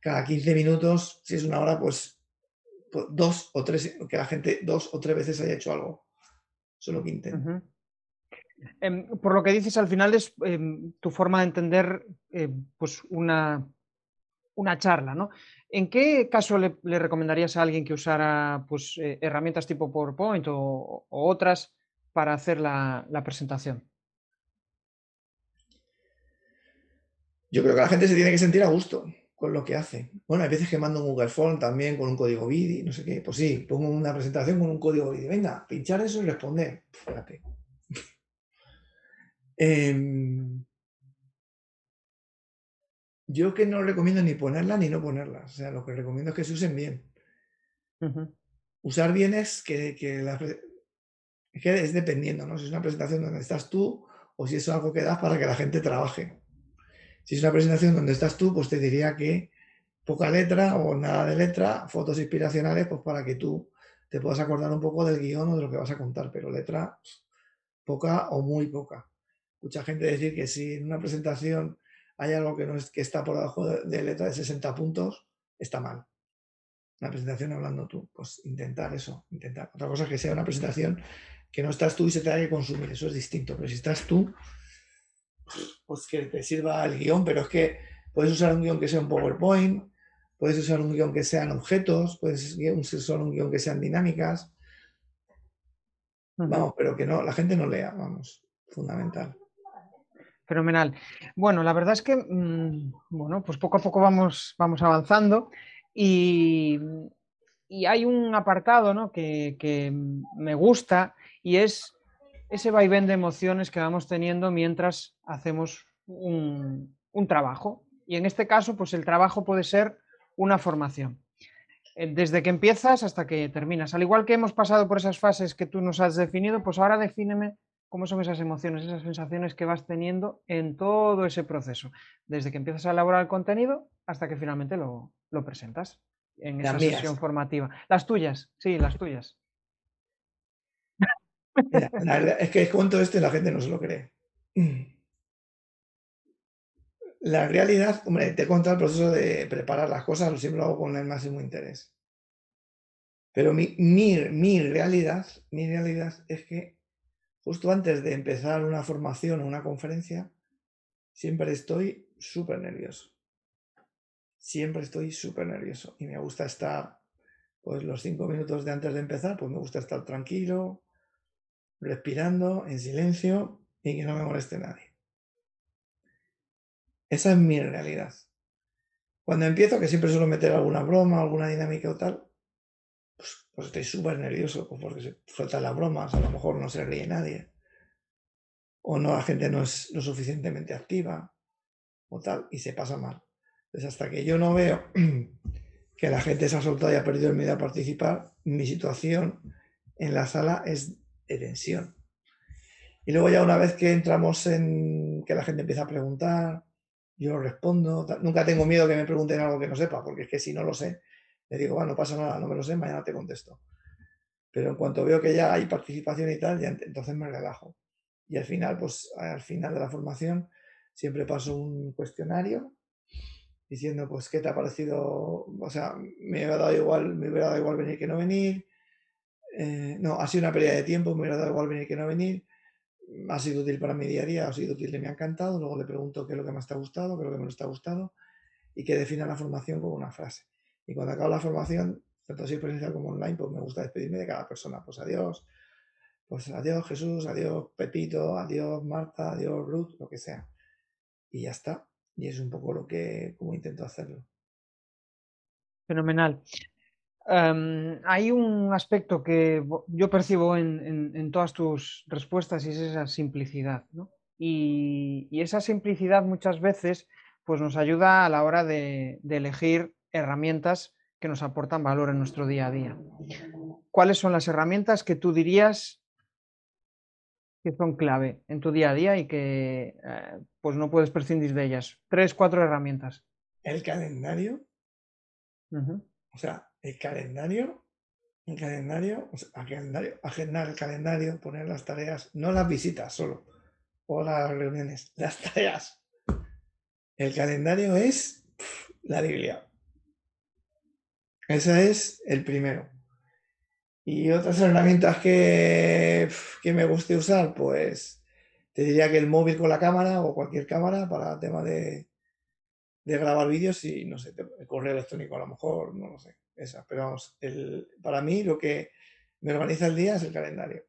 cada 15 minutos, si es una hora, pues, pues dos o tres, que la gente dos o tres veces haya hecho algo. Eso es lo que intento. Em, por lo que dices, al final es em, tu forma de entender em, pues una, una charla, ¿no? ¿En qué caso le, recomendarías a alguien que usara pues, eh, herramientas tipo PowerPoint o, otras para hacer la, presentación? Yo creo que la gente se tiene que sentir a gusto. Con lo que hace. Bueno, hay veces que mando un Google Form también con un código BIDI, no sé qué. Pues sí, pongo una presentación con un código BIDI. Venga, pinchar eso y responder. Fíjate. *laughs* Em, yo que no recomiendo ni ponerla ni no ponerla. O sea, lo que recomiendo es que se usen bien. Usar bien es que, que, la, es que es dependiendo, ¿no? Si es una presentación donde estás tú o si es algo que das para que la gente trabaje. Si es una presentación donde estás tú, pues te diría que poca letra o nada de letra, fotos inspiracionales, pues para que tú te puedas acordar un poco del guion o de lo que vas a contar, pero letra poca o muy poca. Mucha gente decir que si en una presentación hay algo que, no es, que está por debajo de, letra de 60 puntos, está mal. Una presentación hablando tú, pues intentar eso, intentar. Otra cosa es que sea una presentación que no estás tú y se te que consumir, eso es distinto, pero si estás tú, pues que te sirva el guion, pero es que puedes usar un guion que sea un PowerPoint, puedes usar un guion que sean objetos, puedes usar un guion que sean dinámicas. Vamos, pero que no, la gente no lea, vamos, fundamental. Fenomenal. Bueno, la verdad es que, mm, bueno, pues poco a poco vamos, vamos avanzando y, hay un apartado ¿no? que, que me gusta y es ese vaivén de emociones que vamos teniendo mientras hacemos un, trabajo. Y en este caso, pues el trabajo puede ser una formación. Eh, desde que empiezas hasta que terminas. Al igual que hemos pasado por esas fases que tú nos has definido, pues ahora defíneme cómo son esas emociones, esas sensaciones que vas teniendo en todo ese proceso. Desde que empiezas a elaborar el contenido hasta que finalmente lo, presentas en esa sesión formativa. Las tuyas, sí, las tuyas es que cuento esto y la gente no se lo cree. La realidad, hombre, te he contado el proceso de preparar las cosas, siempre lo hago con el máximo interés. Pero mi, mi, realidad, mi realidad es que justo antes de empezar una formación o una conferencia, siempre estoy súper nervioso. Siempre estoy súper nervioso. Y me gusta estar, pues los cinco minutos de antes de empezar, pues me gusta estar tranquilo, respirando en silencio y que no me moleste nadie. Esa es mi realidad. Cuando empiezo, que siempre suelo meter alguna broma, alguna dinámica o tal, pues, pues estoy súper nervioso pues porque se sueltan las bromas, a lo mejor no se ríe nadie, o no, la gente no es lo suficientemente activa, o tal, y se pasa mal. Entonces, hasta que yo no veo *clears throat* que la gente se ha soltado y ha perdido el miedo a participar, mi situación en la sala es tensión. Y luego ya una vez que entramos en que la gente empieza a preguntar, yo respondo, nunca tengo miedo que me pregunten algo que no sepa, porque es que si no lo sé, le digo, bueno, no pasa nada, no me lo sé, mañana te contesto. Pero en cuanto veo que ya hay participación y tal, ya entonces me relajo. Y al final, pues al final de la formación, siempre paso un cuestionario diciendo, pues, ¿qué te ha parecido? O sea, me hubiera dado igual, me hubiera dado igual venir que no venir, eh, no, ha sido una pérdida de tiempo, me hubiera dado igual venir que no venir. Ha sido útil para mi día a día, ha sido útil y me ha encantado. Luego le pregunto qué es lo que más te ha gustado, qué es lo que menos te ha gustado y que defina la formación con una frase. Y cuando acabo la formación, tanto así presencial como online, pues me gusta despedirme de cada persona. Pues adiós, pues adiós Jesús, adiós Pepito, adiós Marta, adiós Ruth, lo que sea. Y ya está. Y es un poco lo que, como intento hacerlo. Fenomenal. Em, hay un aspecto que yo percibo en, todas tus respuestas y es esa simplicidad. Y, esa simplicidad muchas veces pues nos ayuda a la hora de, elegir herramientas que nos aportan valor en nuestro día a día. ¿Cuáles son las herramientas que tú dirías que son clave en tu día a día y que eh, pues no puedes prescindir de ellas? Tres, cuatro herramientas. El calendario. O sea, el calendario, el calendario, calendario, agendar el calendario, poner las tareas, no las visitas solo, o las reuniones, *laughs* las tareas. El calendario es la Biblia. Ese es el primero. Y otras herramientas que, que me guste usar, pues te diría que el móvil con la cámara o cualquier cámara para tema de, de grabar vídeos y no sé, el correo electrónico a lo mejor, no lo sé, esa. Pero vamos, el, para mí lo que me organiza el día es el calendario.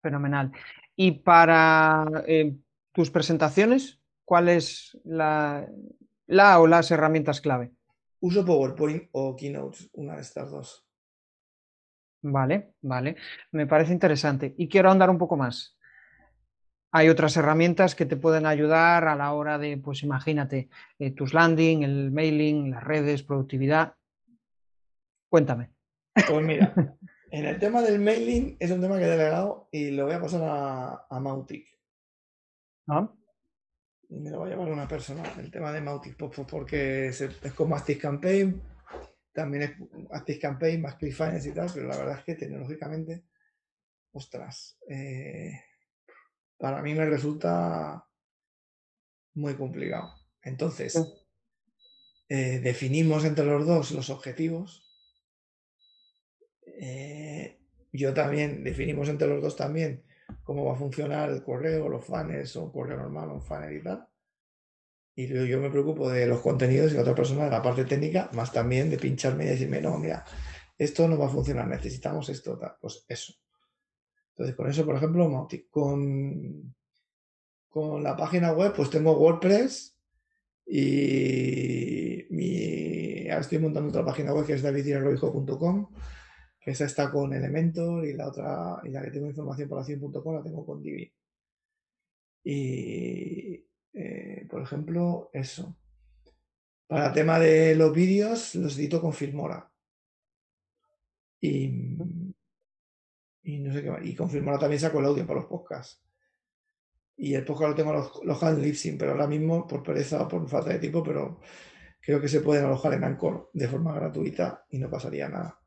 Fenomenal. ¿Y para eh, tus presentaciones, cuál es la, la o las herramientas clave. Uso PowerPoint o Keynote, una de estas dos. Vale, vale. Me parece interesante. Y quiero andar un poco más. Hay otras herramientas que te pueden ayudar a la hora de, pues imagínate, eh, tus landing, el mailing, las redes, productividad. Cuéntame. Pues mira, *laughs* en el tema del mailing es un tema que he delegado y lo voy a pasar a, a Mautic. ¿Ah? Y me lo va a llevar una persona. El tema de Mautic, pues, pues porque es, es como Campaign, también es Active Campaign, más ClickFinance y tal, pero la verdad es que tecnológicamente, ostras, eh, para mí me resulta muy complicado. Entonces, eh, definimos entre los dos los objetivos. Eh, yo también, definimos entre los dos también cómo va a funcionar el correo, los fans o un correo normal, un funnel y tal. Y yo me preocupo de los contenidos y la otra persona de la parte técnica, más también de pincharme y decirme, no, mira, esto no va a funcionar, necesitamos esto, tal. pues eso. Entonces, con eso, por ejemplo, con, con la página web, pues tengo WordPress y mi, ahora estoy montando otra página web que es davidierroijo.com, esa está con Elementor y la otra, y la que tengo información por la 100.com la tengo con Divi. Y, eh, por ejemplo, eso. Para el tema de los vídeos, los edito con Filmora. Y, y no sé qué más. Y con Filmora también saco el audio para los podcasts. Y el podcast lo tengo los, los pero ahora mismo, por pereza o por falta de tiempo, pero creo que se pueden alojar en Anchor de forma gratuita y no pasaría nada.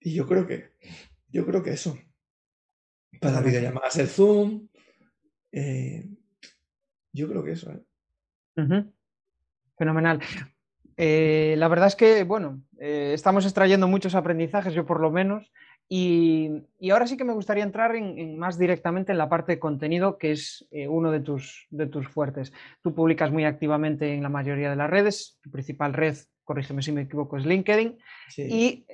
Y yo creo que, yo creo que eso. Para videollamadas el Zoom, eh, yo creo que eso. ¿eh? Fenomenal. Eh, la verdad es que, bueno, estamos extrayendo muchos aprendizajes, yo por lo menos, y, ahora sí que me gustaría entrar en, más directamente en la parte de contenido, que es uno de tus, de tus fuertes. Tú publicas muy activamente en la mayoría de las redes, tu principal red, corrígeme si me equivoco, es LinkedIn, y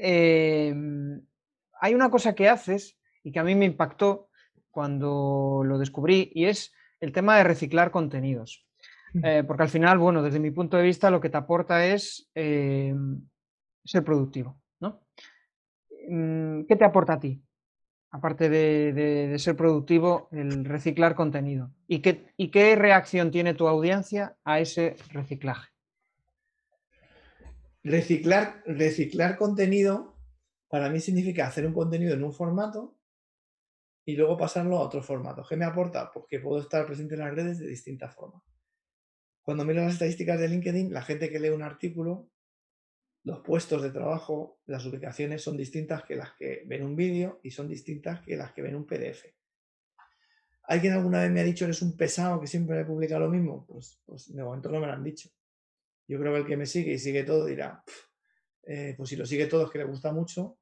hay una cosa que haces y que a mí me impactó, cuando lo descubrí y es el tema de reciclar contenidos. Eh, porque al final, bueno, desde mi punto de vista lo que te aporta es eh, ser productivo. ¿no? Mm, ¿Qué te aporta a ti? Aparte de, ser productivo, el reciclar contenido. ¿Y qué, ¿Y qué reacción tiene tu audiencia a ese reciclaje? Reciclar, reciclar contenido para mí significa hacer un contenido en un formato y luego pasarlo a otro formato. ¿Qué me aporta? Pues que puedo estar presente en las redes de distintas formas. Cuando miro las estadísticas de LinkedIn, la gente que lee un artículo, los puestos de trabajo, las ubicaciones son distintas que las que ven un vídeo y son distintas que las que ven un PDF. ¿Alguien alguna vez me ha dicho eres un pesado que siempre publica lo mismo? Pues, pues de momento no me lo han dicho. Yo creo que el que me sigue y sigue todo dirá, eh, pues si lo sigue todo es que le gusta mucho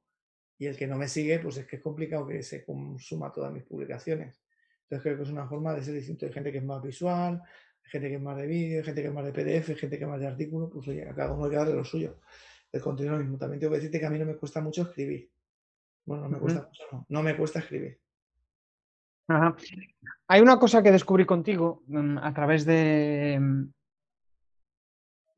y el que no me sigue, pues es que es complicado que se consuma todas mis publicaciones. Entonces creo que es una forma de ser distinto. Hay gente que es más visual, hay gente que es más de vídeo, hay gente que es más de PDF, hay gente que es más de artículo, pues oye, a cada uno hay que darle lo suyo. El contenido mismo. También tengo que decirte que a mí no me cuesta mucho escribir. Bueno, no me cuesta mucho, no. No me cuesta escribir. Hay una cosa que descubrí contigo mm, a través de, mm,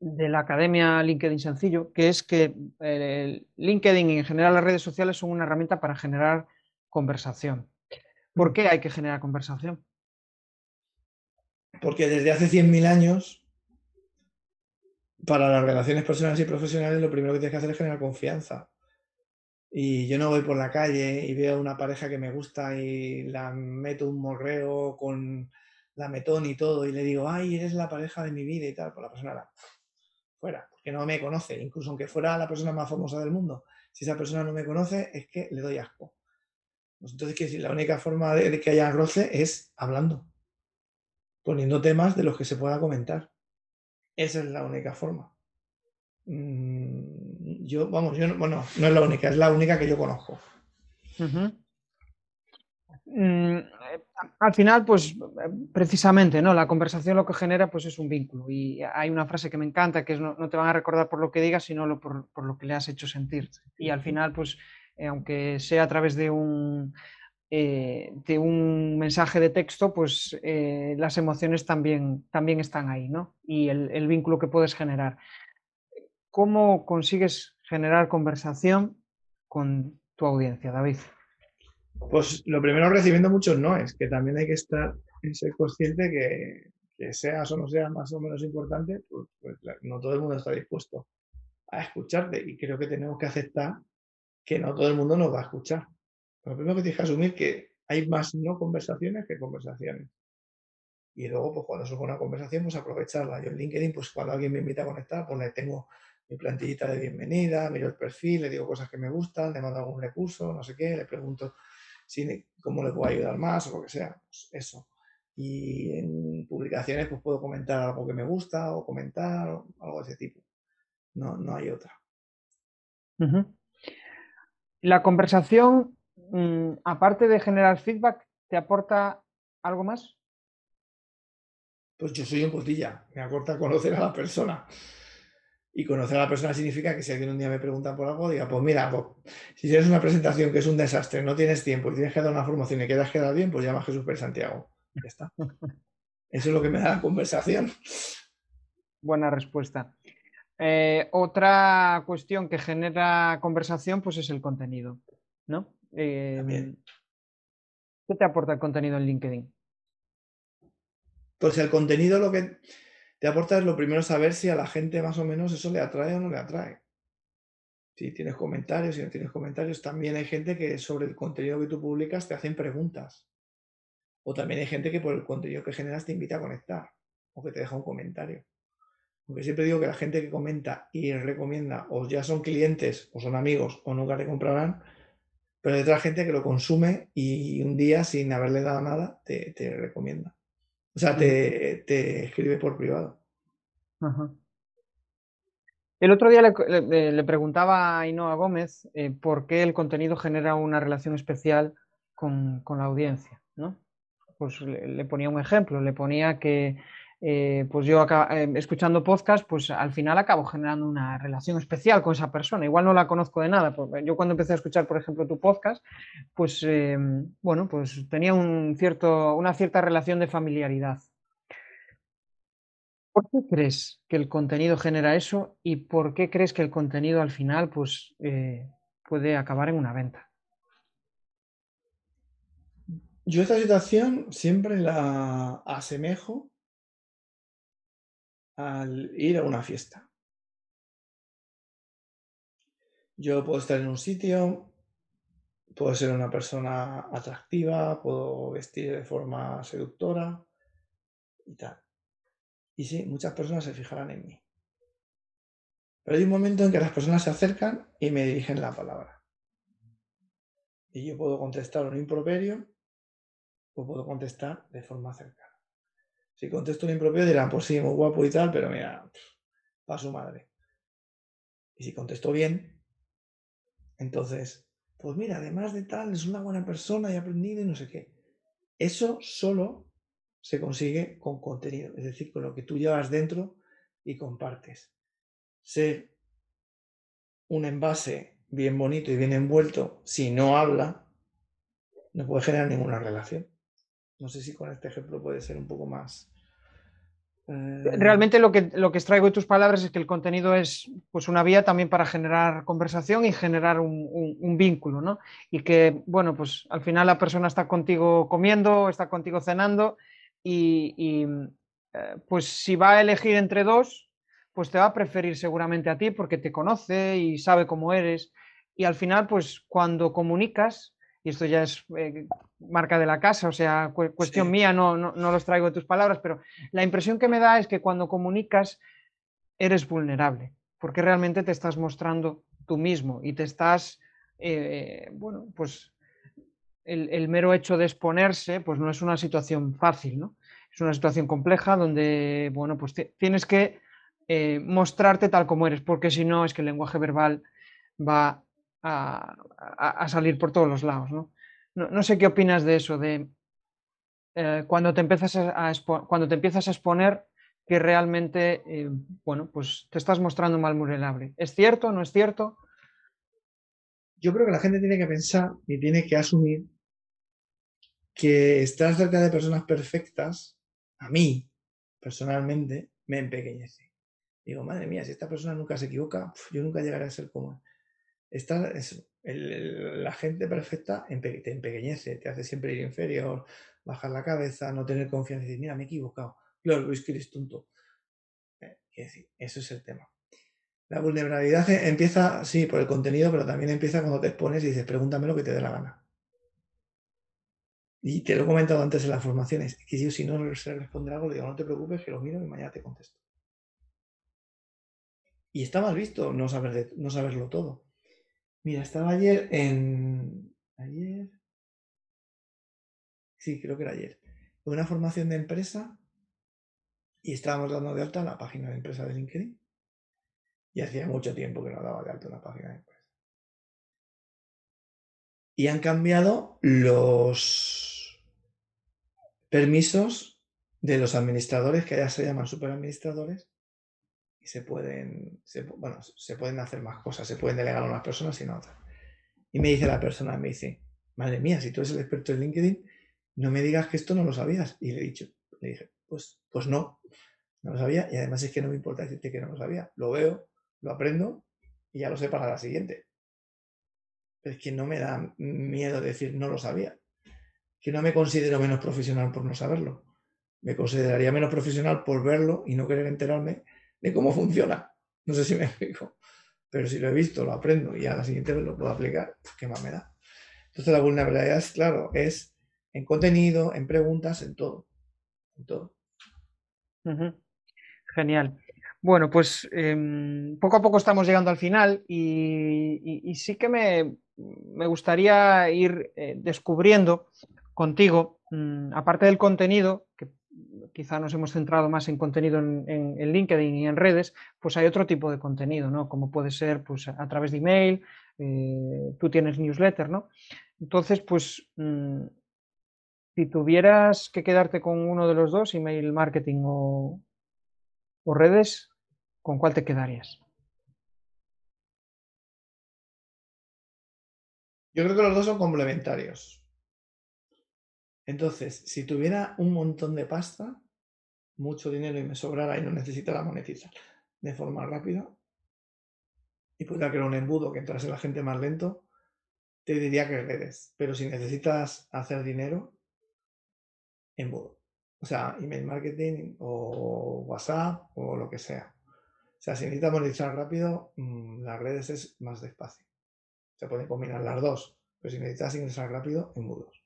de la Academia LinkedIn Sencillo, que es que eh, LinkedIn y en general las redes sociales son una herramienta para generar conversación. ¿Por mm. qué hay que generar conversación? Porque desde hace 100.000 años, para las relaciones personales y profesionales, lo primero que tienes que hacer es generar confianza. Y yo no voy por la calle y veo una pareja que me gusta y la meto un morreo con la metón y todo y le digo, ay, eres la pareja de mi vida y tal, por pues la persona la fuera, porque no me conoce, incluso aunque fuera la persona más famosa del mundo, si esa persona no me conoce es que le doy asco. Pues entonces, quiero decir, la única forma de, que haya roce es hablando, poniendo temas de los que se pueda comentar. Esa es la única forma. Mm, yo, vamos, yo bueno, no es la única, es la única que yo conozco. Mm, al final, pues precisamente, ¿no? La conversación lo que genera pues es un vínculo. Y hay una frase que me encanta, que es no, te van a recordar por lo que digas, sino por, lo que le has hecho sentir. Y al final, pues, eh, aunque sea a través de un, eh, de un mensaje de texto, pues eh, las emociones también, también están ahí, ¿no? Y el, vínculo que puedes generar. ¿Cómo consigues generar conversación con tu audiencia, David? Pues lo primero recibiendo muchos no es que también hay que estar en ser consciente que, que seas o no seas más o menos importante, pues, pues no todo el mundo está dispuesto a escucharte y creo que tenemos que aceptar que no todo el mundo nos va a escuchar. Lo primero que tienes que asumir que hay más no conversaciones que conversaciones. Y luego, pues cuando surge una conversación, pues aprovecharla. Yo en LinkedIn, pues cuando alguien me invita a conectar, pues le tengo mi plantillita de bienvenida, miro el perfil, le digo cosas que me gustan, le mando algún recurso, no sé qué, le pregunto si, cómo le puedo ayudar más o lo que sea. Pues eso. Y en publicaciones, pues puedo comentar algo que me gusta o comentar algo de ese tipo. No, no hay otra. La conversación Mm, aparte de generar feedback, ¿te aporta algo más? Pues yo soy un putilla, me aporta conocer a la persona. Y conocer a la persona significa que si alguien un día me pregunta por algo, diga, pues mira, pues, si tienes una presentación que es un desastre, no tienes tiempo y tienes que dar una formación y quieras quedar bien, pues llama a Jesús Pérez Santiago. Ya está. *laughs* Eso es lo que me da la conversación. Buena respuesta. Eh, otra cuestión que genera conversación, pues es el contenido, ¿no? Em, ¿Qué te aporta el contenido en LinkedIn? Pues el contenido lo que te aporta es lo primero saber si a la gente más o menos eso le atrae o no le atrae. Si tienes comentarios, si no tienes comentarios, también hay gente que sobre el contenido que tú publicas te hacen preguntas. O también hay gente que por el contenido que generas te invita a conectar o que te deja un comentario. Porque siempre digo que la gente que comenta y recomienda o ya son clientes o son amigos o nunca le comprarán, pero hay otra gente que lo consume y un día, sin haberle dado nada, te, recomienda. O sea, te, escribe por privado. El otro día le, preguntaba a Ainhoa Gómez eh, por qué el contenido genera una relación especial con, la audiencia. ¿no? Pues le, ponía un ejemplo, le ponía que eh, pues yo eh, escuchando podcast, pues al final acabo generando una relación especial con esa persona. Igual no la conozco de nada. Yo cuando empecé a escuchar, por ejemplo, tu podcast, pues em, bueno, pues tenía un cierto, una cierta relación de familiaridad. ¿Por qué crees que el contenido genera eso y por qué crees que el contenido al final pues, eh, puede acabar en una venta? Yo esta situación siempre la asemejo al ir a una fiesta. Yo puedo estar en un sitio, puedo ser una persona atractiva, puedo vestir de forma seductora y tal. Y sí, muchas personas se fijarán en mí. Pero hay un momento en que las personas se acercan y me dirigen la palabra. Y yo puedo contestar un improperio o puedo contestar de forma cercana. Si contesto un impropio dirán, pues sí, muy guapo y tal, pero mira, para su madre. Y si contesto bien, entonces, pues mira, además de tal, es una buena persona y ha aprendido y no sé qué. Eso solo se consigue con contenido, es decir, con lo que tú llevas dentro y compartes. Ser un envase bien bonito y bien envuelto, si no habla, no puede generar ninguna relación. No sé si con este ejemplo puede ser un poco más. Eh, Realmente lo que, lo que extraigo de tus palabras es que el contenido es pues, una vía también para generar conversación y generar un, vínculo, ¿no? Y que, bueno, pues al final la persona está contigo comiendo, está contigo cenando y, eh, pues si va a elegir entre dos, pues te va a preferir seguramente a ti porque te conoce y sabe cómo eres. Y al final, pues cuando comunicas, y esto ya es eh, marca de la casa, o sea, cuestión mía, no, no, no, los traigo de tus palabras, pero la impresión que me da es que cuando comunicas eres vulnerable, porque realmente te estás mostrando tú mismo y te estás, eh, bueno, pues el, mero hecho de exponerse, pues no es una situación fácil, ¿no? Es una situación compleja donde, bueno, pues tienes que eh, mostrarte tal como eres, porque si no es que el lenguaje verbal va a, salir por todos los lados. ¿no? No, sé qué opinas de eso, de eh, cuando, te empiezas a, cuando te empiezas a exponer que realmente, eh, bueno, pues te estás mostrando mal vulnerable. ¿Es cierto? ¿No es cierto? Yo creo que la gente tiene que pensar y tiene que asumir que estar cerca de personas perfectas, a mí, personalmente, me empequeñece. Digo, madre mía, si esta persona nunca se equivoca, yo nunca llegaré a ser como Esta, es, la gente perfecta te empequeñece, te hace siempre ir inferior, bajar la cabeza, no tener confianza y decir, mira, me he equivocado. Claro, es que eres tonto. Eh, decir, eso es el tema. La vulnerabilidad e, empieza, sí, por el contenido, pero también empieza cuando te expones y dices, pregúntame lo que te dé la gana. Y te lo he comentado antes en las formaciones, que yo si no se responde algo, le digo, no te preocupes, que lo miro y mañana te contesto. Y está mal visto no, saber no saberlo todo. Mira, estaba ayer en... Ayer... Sí, creo que era ayer. Una formación de empresa y estábamos dando de alta la página de empresa de LinkedIn. Y hacía mucho tiempo que no daba de alta una página de empresa. Y han cambiado los permisos de los administradores, que ya se llaman superadministradores, se pueden, bueno, se pueden hacer más cosas, se pueden delegar a unas personas y no a otras. Y me dice la persona, me dice, madre mía, si tú eres el experto en LinkedIn, no me digas que esto no lo sabías. Y le he dicho, le dije, pues, pues no, no lo sabía y además es que no me importa decirte que no lo sabía. Lo veo, lo aprendo y ya lo sé para la siguiente. Pero es que no me da miedo decir no lo sabía. Que no me considero menos profesional por no saberlo. Me consideraría menos profesional por verlo y no querer enterarme de cómo funciona. No sé si me *laughs* explico. Pero si lo he visto, lo aprendo y a la siguiente vez lo puedo aplicar, pues qué más me da. Entonces la vulnerabilidad es, claro, es en contenido, en preguntas, en todo. En todo. Genial. Bueno, pues em, poco a poco estamos llegando al final y, sí que me, gustaría ir eh, descubriendo contigo, mm, aparte del contenido, que quizá nos hemos centrado más en contenido en, LinkedIn y en redes, pues hay otro tipo de contenido, ¿no? Como puede ser pues, a través de email, eh, tú tienes newsletter, ¿no? Entonces, pues mm, si tuvieras que quedarte con uno de los dos, email marketing o, o redes, ¿con cuál te quedarías? Yo creo que los dos son complementarios. Entonces, si tuviera un montón de pasta, mucho dinero y me sobrara y no necesitara monetizar de forma rápida, y pudiera crear un embudo que entrase la gente más lento, te diría que redes. Pero si necesitas hacer dinero, embudo. O sea, email marketing o WhatsApp o lo que sea. O sea, si necesitas monetizar rápido, mm, las redes es más despacio. Se pueden combinar las dos, pero si necesitas ingresar rápido, embudos.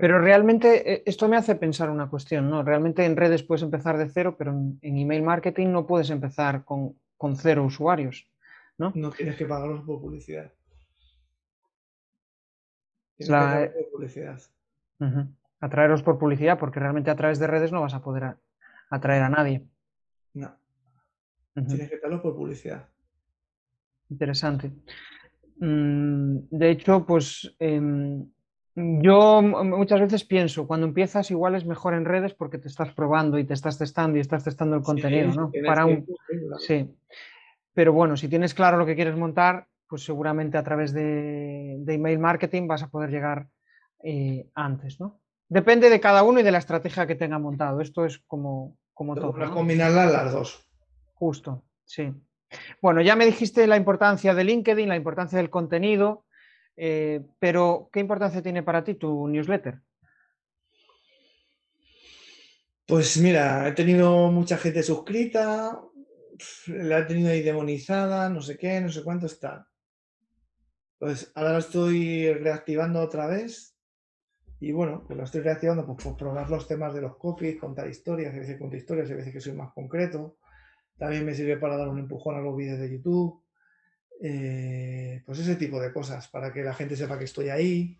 Pero realmente eh, esto me hace pensar una cuestión, ¿no? Realmente en redes puedes empezar de cero, pero en, email marketing no puedes empezar con, cero usuarios, ¿no? No tienes que pagarlos por publicidad. Tienes que pagar por publicidad atraeros por publicidad, porque realmente a través de redes no vas a poder atraer a nadie. No. Tienes que darlo por publicidad. Interesante. Mm, de hecho, pues em, yo muchas veces pienso, cuando empiezas igual es mejor en redes porque te estás probando y te estás testando y estás testando el contenido, ¿no? Para un... Sí. Pero bueno, si tienes claro lo que quieres montar, pues seguramente a través de, email marketing vas a poder llegar eh, antes, ¿no? Depende de cada uno y de la estrategia que tenga montado. Esto es como, como todo. ¿no? combinarlas las dos. Justo, sí. Bueno, ya me dijiste la importancia de LinkedIn, la importancia del contenido, eh, pero ¿qué importancia tiene para ti tu newsletter? Pues mira, he tenido mucha gente suscrita, la he tenido ahí demonizada, no sé qué, no sé cuánto está. Pues ahora la estoy reactivando otra vez y bueno, pues lo estoy reactivando pues, por probar los temas de los copies, contar historias, a veces cuento historias, a veces que soy más concreto. También me sirve para dar un empujón a los vídeos de YouTube. Eh, pues ese tipo de cosas, para que la gente sepa que estoy ahí,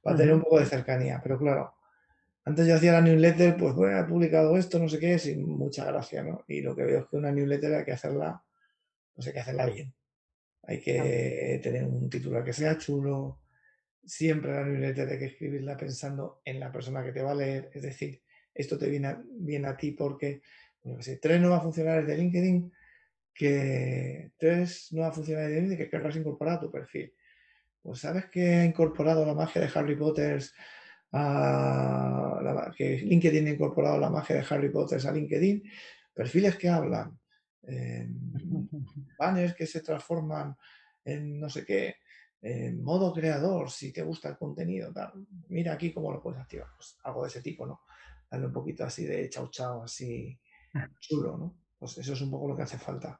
para tener un poco de cercanía. Pero claro, antes yo hacía la newsletter, pues bueno, he publicado esto, no sé qué, sin mucha gracia, ¿no? Y lo que veo es que una newsletter hay que hacerla, pues hay que hacerla bien. Hay que tener un titular que sea chulo, siempre la newsletter hay que escribirla pensando en la persona que te va a leer. Es decir, esto te viene bien a ti porque, no sé, tres nuevas funcionalidades de LinkedIn que tres nuevas funcionalidades que querrás incorporar a tu perfil. Pues sabes que ha incorporado la magia de Harry Potter a que LinkedIn ha incorporado la magia de Harry Potter a LinkedIn, perfiles que hablan, *laughs* banners que se transforman en no sé qué, en modo creador, si te gusta el contenido, mira aquí cómo lo puedes activar, pues algo de ese tipo, ¿no? Darle un poquito así de chau chau, así chulo, ¿no? Pues eso es un poco lo que hace falta.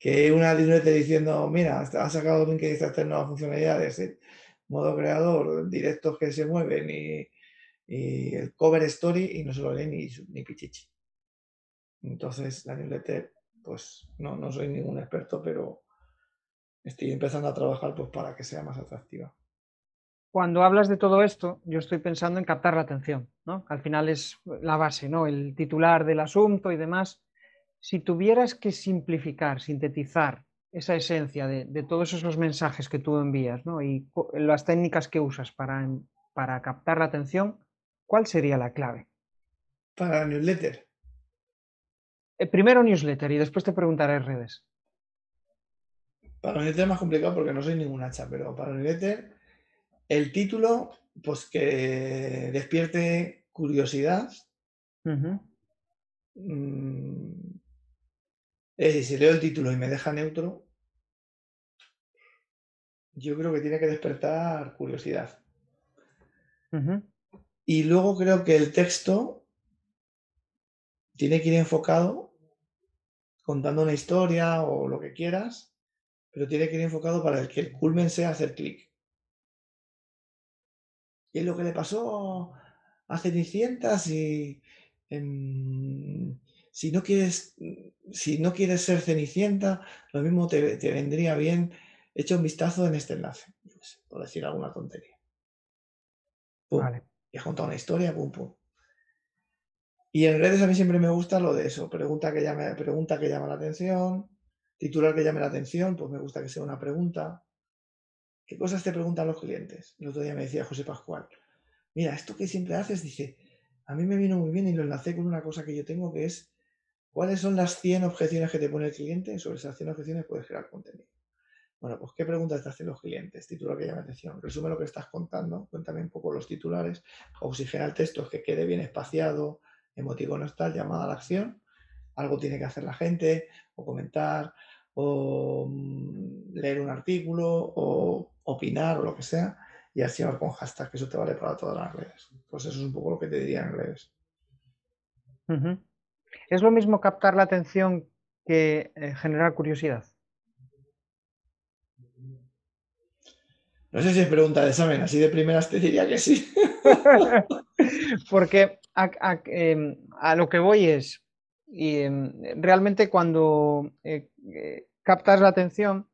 Que una newsletter diciendo, mira, ha sacado LinkedIn estas nuevas funcionalidades, ¿eh? modo creador, directos que se mueven y, el cover story y no se lo lee ni, ni pichichi. Entonces, la newsletter, pues no, no soy ningún experto, pero estoy empezando a trabajar pues, para que sea más atractiva. Cuando hablas de todo esto, yo estoy pensando en captar la atención, ¿no? Al final es la base, ¿no? El titular del asunto y demás. Si tuvieras que simplificar, sintetizar esa esencia de, todos esos mensajes que tú envías ¿no? y las técnicas que usas para, para captar la atención, ¿cuál sería la clave? Para la newsletter. Eh, primero newsletter y después te preguntaré redes. Para newsletter es más complicado porque no soy ningún hacha, pero para newsletter el título, pues que despierte curiosidad. Eh, si leo el título y me deja neutro, yo creo que tiene que despertar curiosidad. Y luego creo que el texto tiene que ir enfocado contando una historia o lo que quieras, pero tiene que ir enfocado para el que el culmen sea hacer clic. Y es lo que le pasó a Cenicientas y si no quieres, si no quieres ser cenicienta, lo mismo te, vendría bien echa un vistazo en este enlace, por decir alguna tontería. Vale. Y has contado una historia, pum, pum. Y en redes a mí siempre me gusta lo de eso, pregunta que llame, pregunta que llama la atención, titular que llame la atención, pues me gusta que sea una pregunta. ¿Qué cosas te preguntan los clientes? El otro día me decía José Pascual, mira, esto que siempre haces, dice, a mí me vino muy bien y lo enlacé con una cosa que yo tengo que es ¿Cuáles son las 100 objeciones que te pone el cliente? Sobre esas 100 objeciones puedes crear contenido. Bueno, pues ¿qué preguntas te hacen los clientes? Titular que llama atención. Resume lo que estás contando, cuéntame un poco los titulares, oxigena el texto, que quede bien espaciado, emoticono tal, llamada a la acción. Algo tiene que hacer la gente, o comentar, o mm, leer un artículo, o opinar, o lo que sea, y así va con hashtag, que eso te vale para todas las redes. Pues eso es un poco lo que te diría en redes. ¿Es lo mismo captar la atención que eh, generar curiosidad? No sé si es pregunta de examen, así de primeras te diría que sí. *laughs* Porque em, a, lo que voy es, em, realmente cuando eh, eh, captas la atención,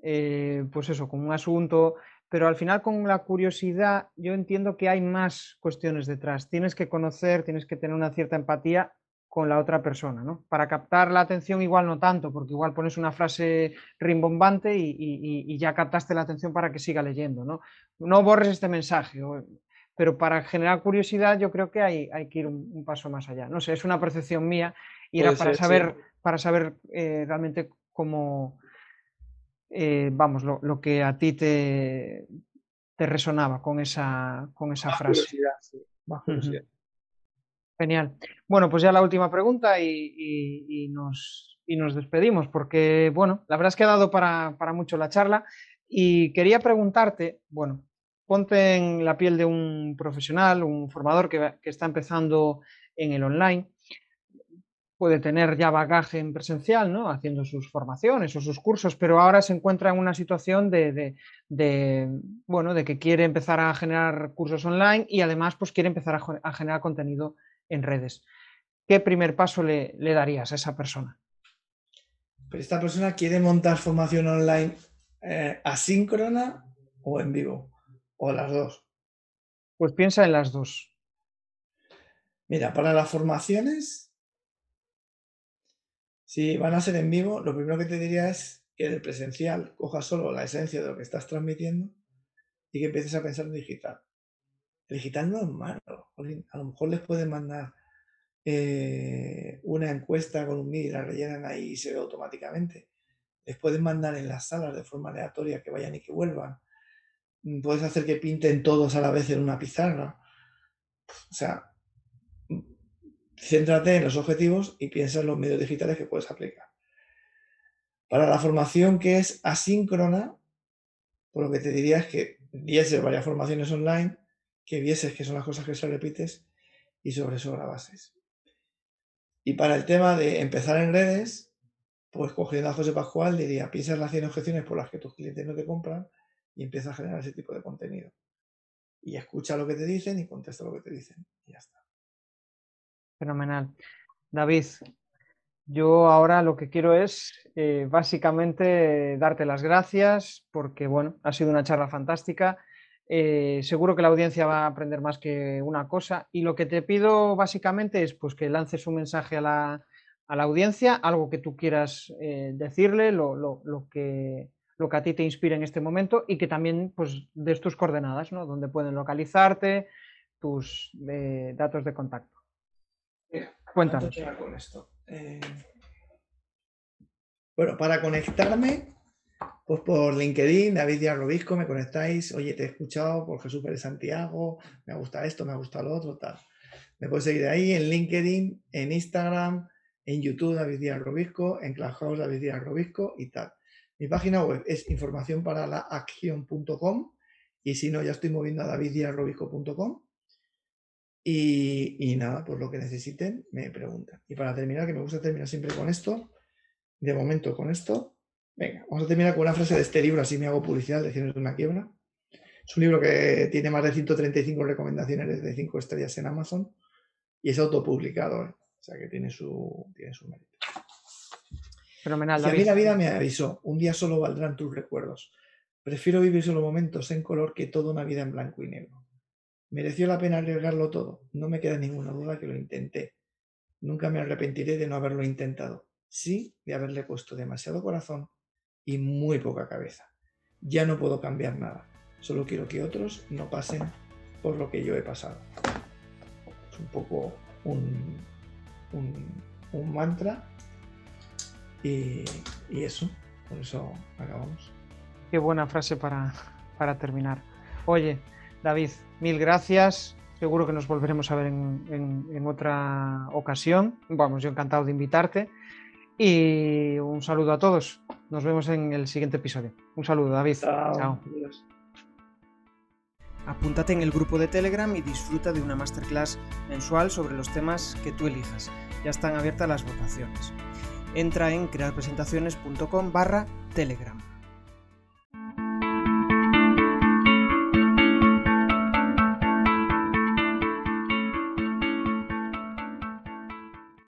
pues eso, con un asunto, pero al final con la curiosidad yo entiendo que hay más cuestiones detrás. Tienes que conocer, tienes que tener una cierta empatía con la otra persona, ¿no? Para captar la atención igual no tanto, porque igual pones una frase rimbombante y, ya captaste la atención para que siga leyendo, ¿no? No borres este mensaje, pero para generar curiosidad yo creo que hay, hay que ir un, paso más allá. No sé, es una percepción mía y era para saber, para saber eh, realmente cómo, eh, vamos, lo, que a ti te, te resonaba con esa, con esa frase. Curiosidad, Genial. Bueno, pues ya la última pregunta y, nos, despedimos, porque, bueno, la verdad es que ha dado para, mucho la charla y quería preguntarte, bueno, ponte en la piel de un profesional, un formador que, está empezando en el online, puede tener ya bagaje en presencial, ¿no? Haciendo sus formaciones o sus cursos, pero ahora se encuentra en una situación de, bueno, de que quiere empezar a generar cursos online y además pues quiere empezar a generar contenido en redes. ¿Qué primer paso le, darías a esa persona? Pero esta persona quiere montar formación online eh, asíncrona o en vivo, o las dos. Pues piensa en las dos. Mira, para las formaciones, si van a ser en vivo, lo primero que te diría es que del presencial cojas solo la esencia de lo que estás transmitiendo y que empieces a pensar en digital. El digital no es malo. A lo mejor les pueden mandar eh, una encuesta con un mail, la rellenan ahí y se ve automáticamente. Les pueden mandar en las salas de forma aleatoria que vayan y que vuelvan. Mm, puedes hacer que pinten todos a la vez en una pizarra. O sea, céntrate en los objetivos y piensa en los medios digitales que puedes aplicar. Para la formación que es asíncrona, por lo que te diría es que vieses varias formaciones online, que vieses que son las cosas que se repites y sobre eso bases. Y para el tema de empezar en redes, pues cogiendo a José Pascual diría, piensa en las 100 objeciones por las que tus clientes no te compran y empieza a generar ese tipo de contenido. Y escucha lo que te dicen y contesta lo que te dicen. Y ya está. Fenomenal. David, yo ahora lo que quiero es eh, básicamente darte las gracias porque, bueno, ha sido una charla fantástica. Eh, seguro que la audiencia va a aprender más que una cosa y lo que te pido básicamente es pues, que lances un mensaje a la, audiencia, algo que tú quieras eh, decirle, lo, que, lo que a ti te inspira en este momento y que también pues, des tus coordenadas, ¿no? donde pueden localizarte, tus datos de contacto. Cuéntanos. Con esto? Eh, bueno, para conectarme, pues por LinkedIn, David Díaz Robisco, me conectáis, oye, te he escuchado por Jesús Pérez Santiago, me gusta esto, me gusta lo otro, tal. Me puedes seguir ahí en LinkedIn, en Instagram, en YouTube David Díaz Robisco, en Clubhouse David Díaz Robisco y tal. Mi página web es información para la acción.com y si no, ya estoy moviendo a daviddiazrobisco.com y, nada, por lo que necesiten, me preguntan. Y para terminar, que me gusta terminar siempre con esto, de momento con esto, venga, vamos a terminar con una frase de este libro, así me hago publicidad, Lecciones de una quiebra. Es un libro que tiene más de 135 recomendaciones de 5 estrellas en Amazon y es autopublicado, ¿eh? o sea que tiene su, tiene su mérito. Fenomenal. Y a mí la vida me avisó, un día solo valdrán tus recuerdos. Prefiero vivir solo momentos en color que toda una vida en blanco y negro. Mereció la pena arriesgarlo todo. No me queda ninguna duda que lo intenté. Nunca me arrepentiré de no haberlo intentado. Sí, de haberle puesto demasiado corazón y muy poca cabeza. Ya no puedo cambiar nada. Solo quiero que otros no pasen por lo que yo he pasado. Es un poco un, un, mantra y, eso, por eso acabamos. Qué buena frase para, para terminar. Oye, David, mil gracias. Seguro que nos volveremos a ver en, otra ocasión. Vamos, yo encantado de invitarte. Y un saludo a todos. Nos vemos en el siguiente episodio. Un saludo, David. Chao. Apúntate en el grupo de Telegram y disfruta de una masterclass mensual sobre los temas que tú elijas. Ya están abiertas las votaciones. Entra en crearpresentaciones.com barra Telegram.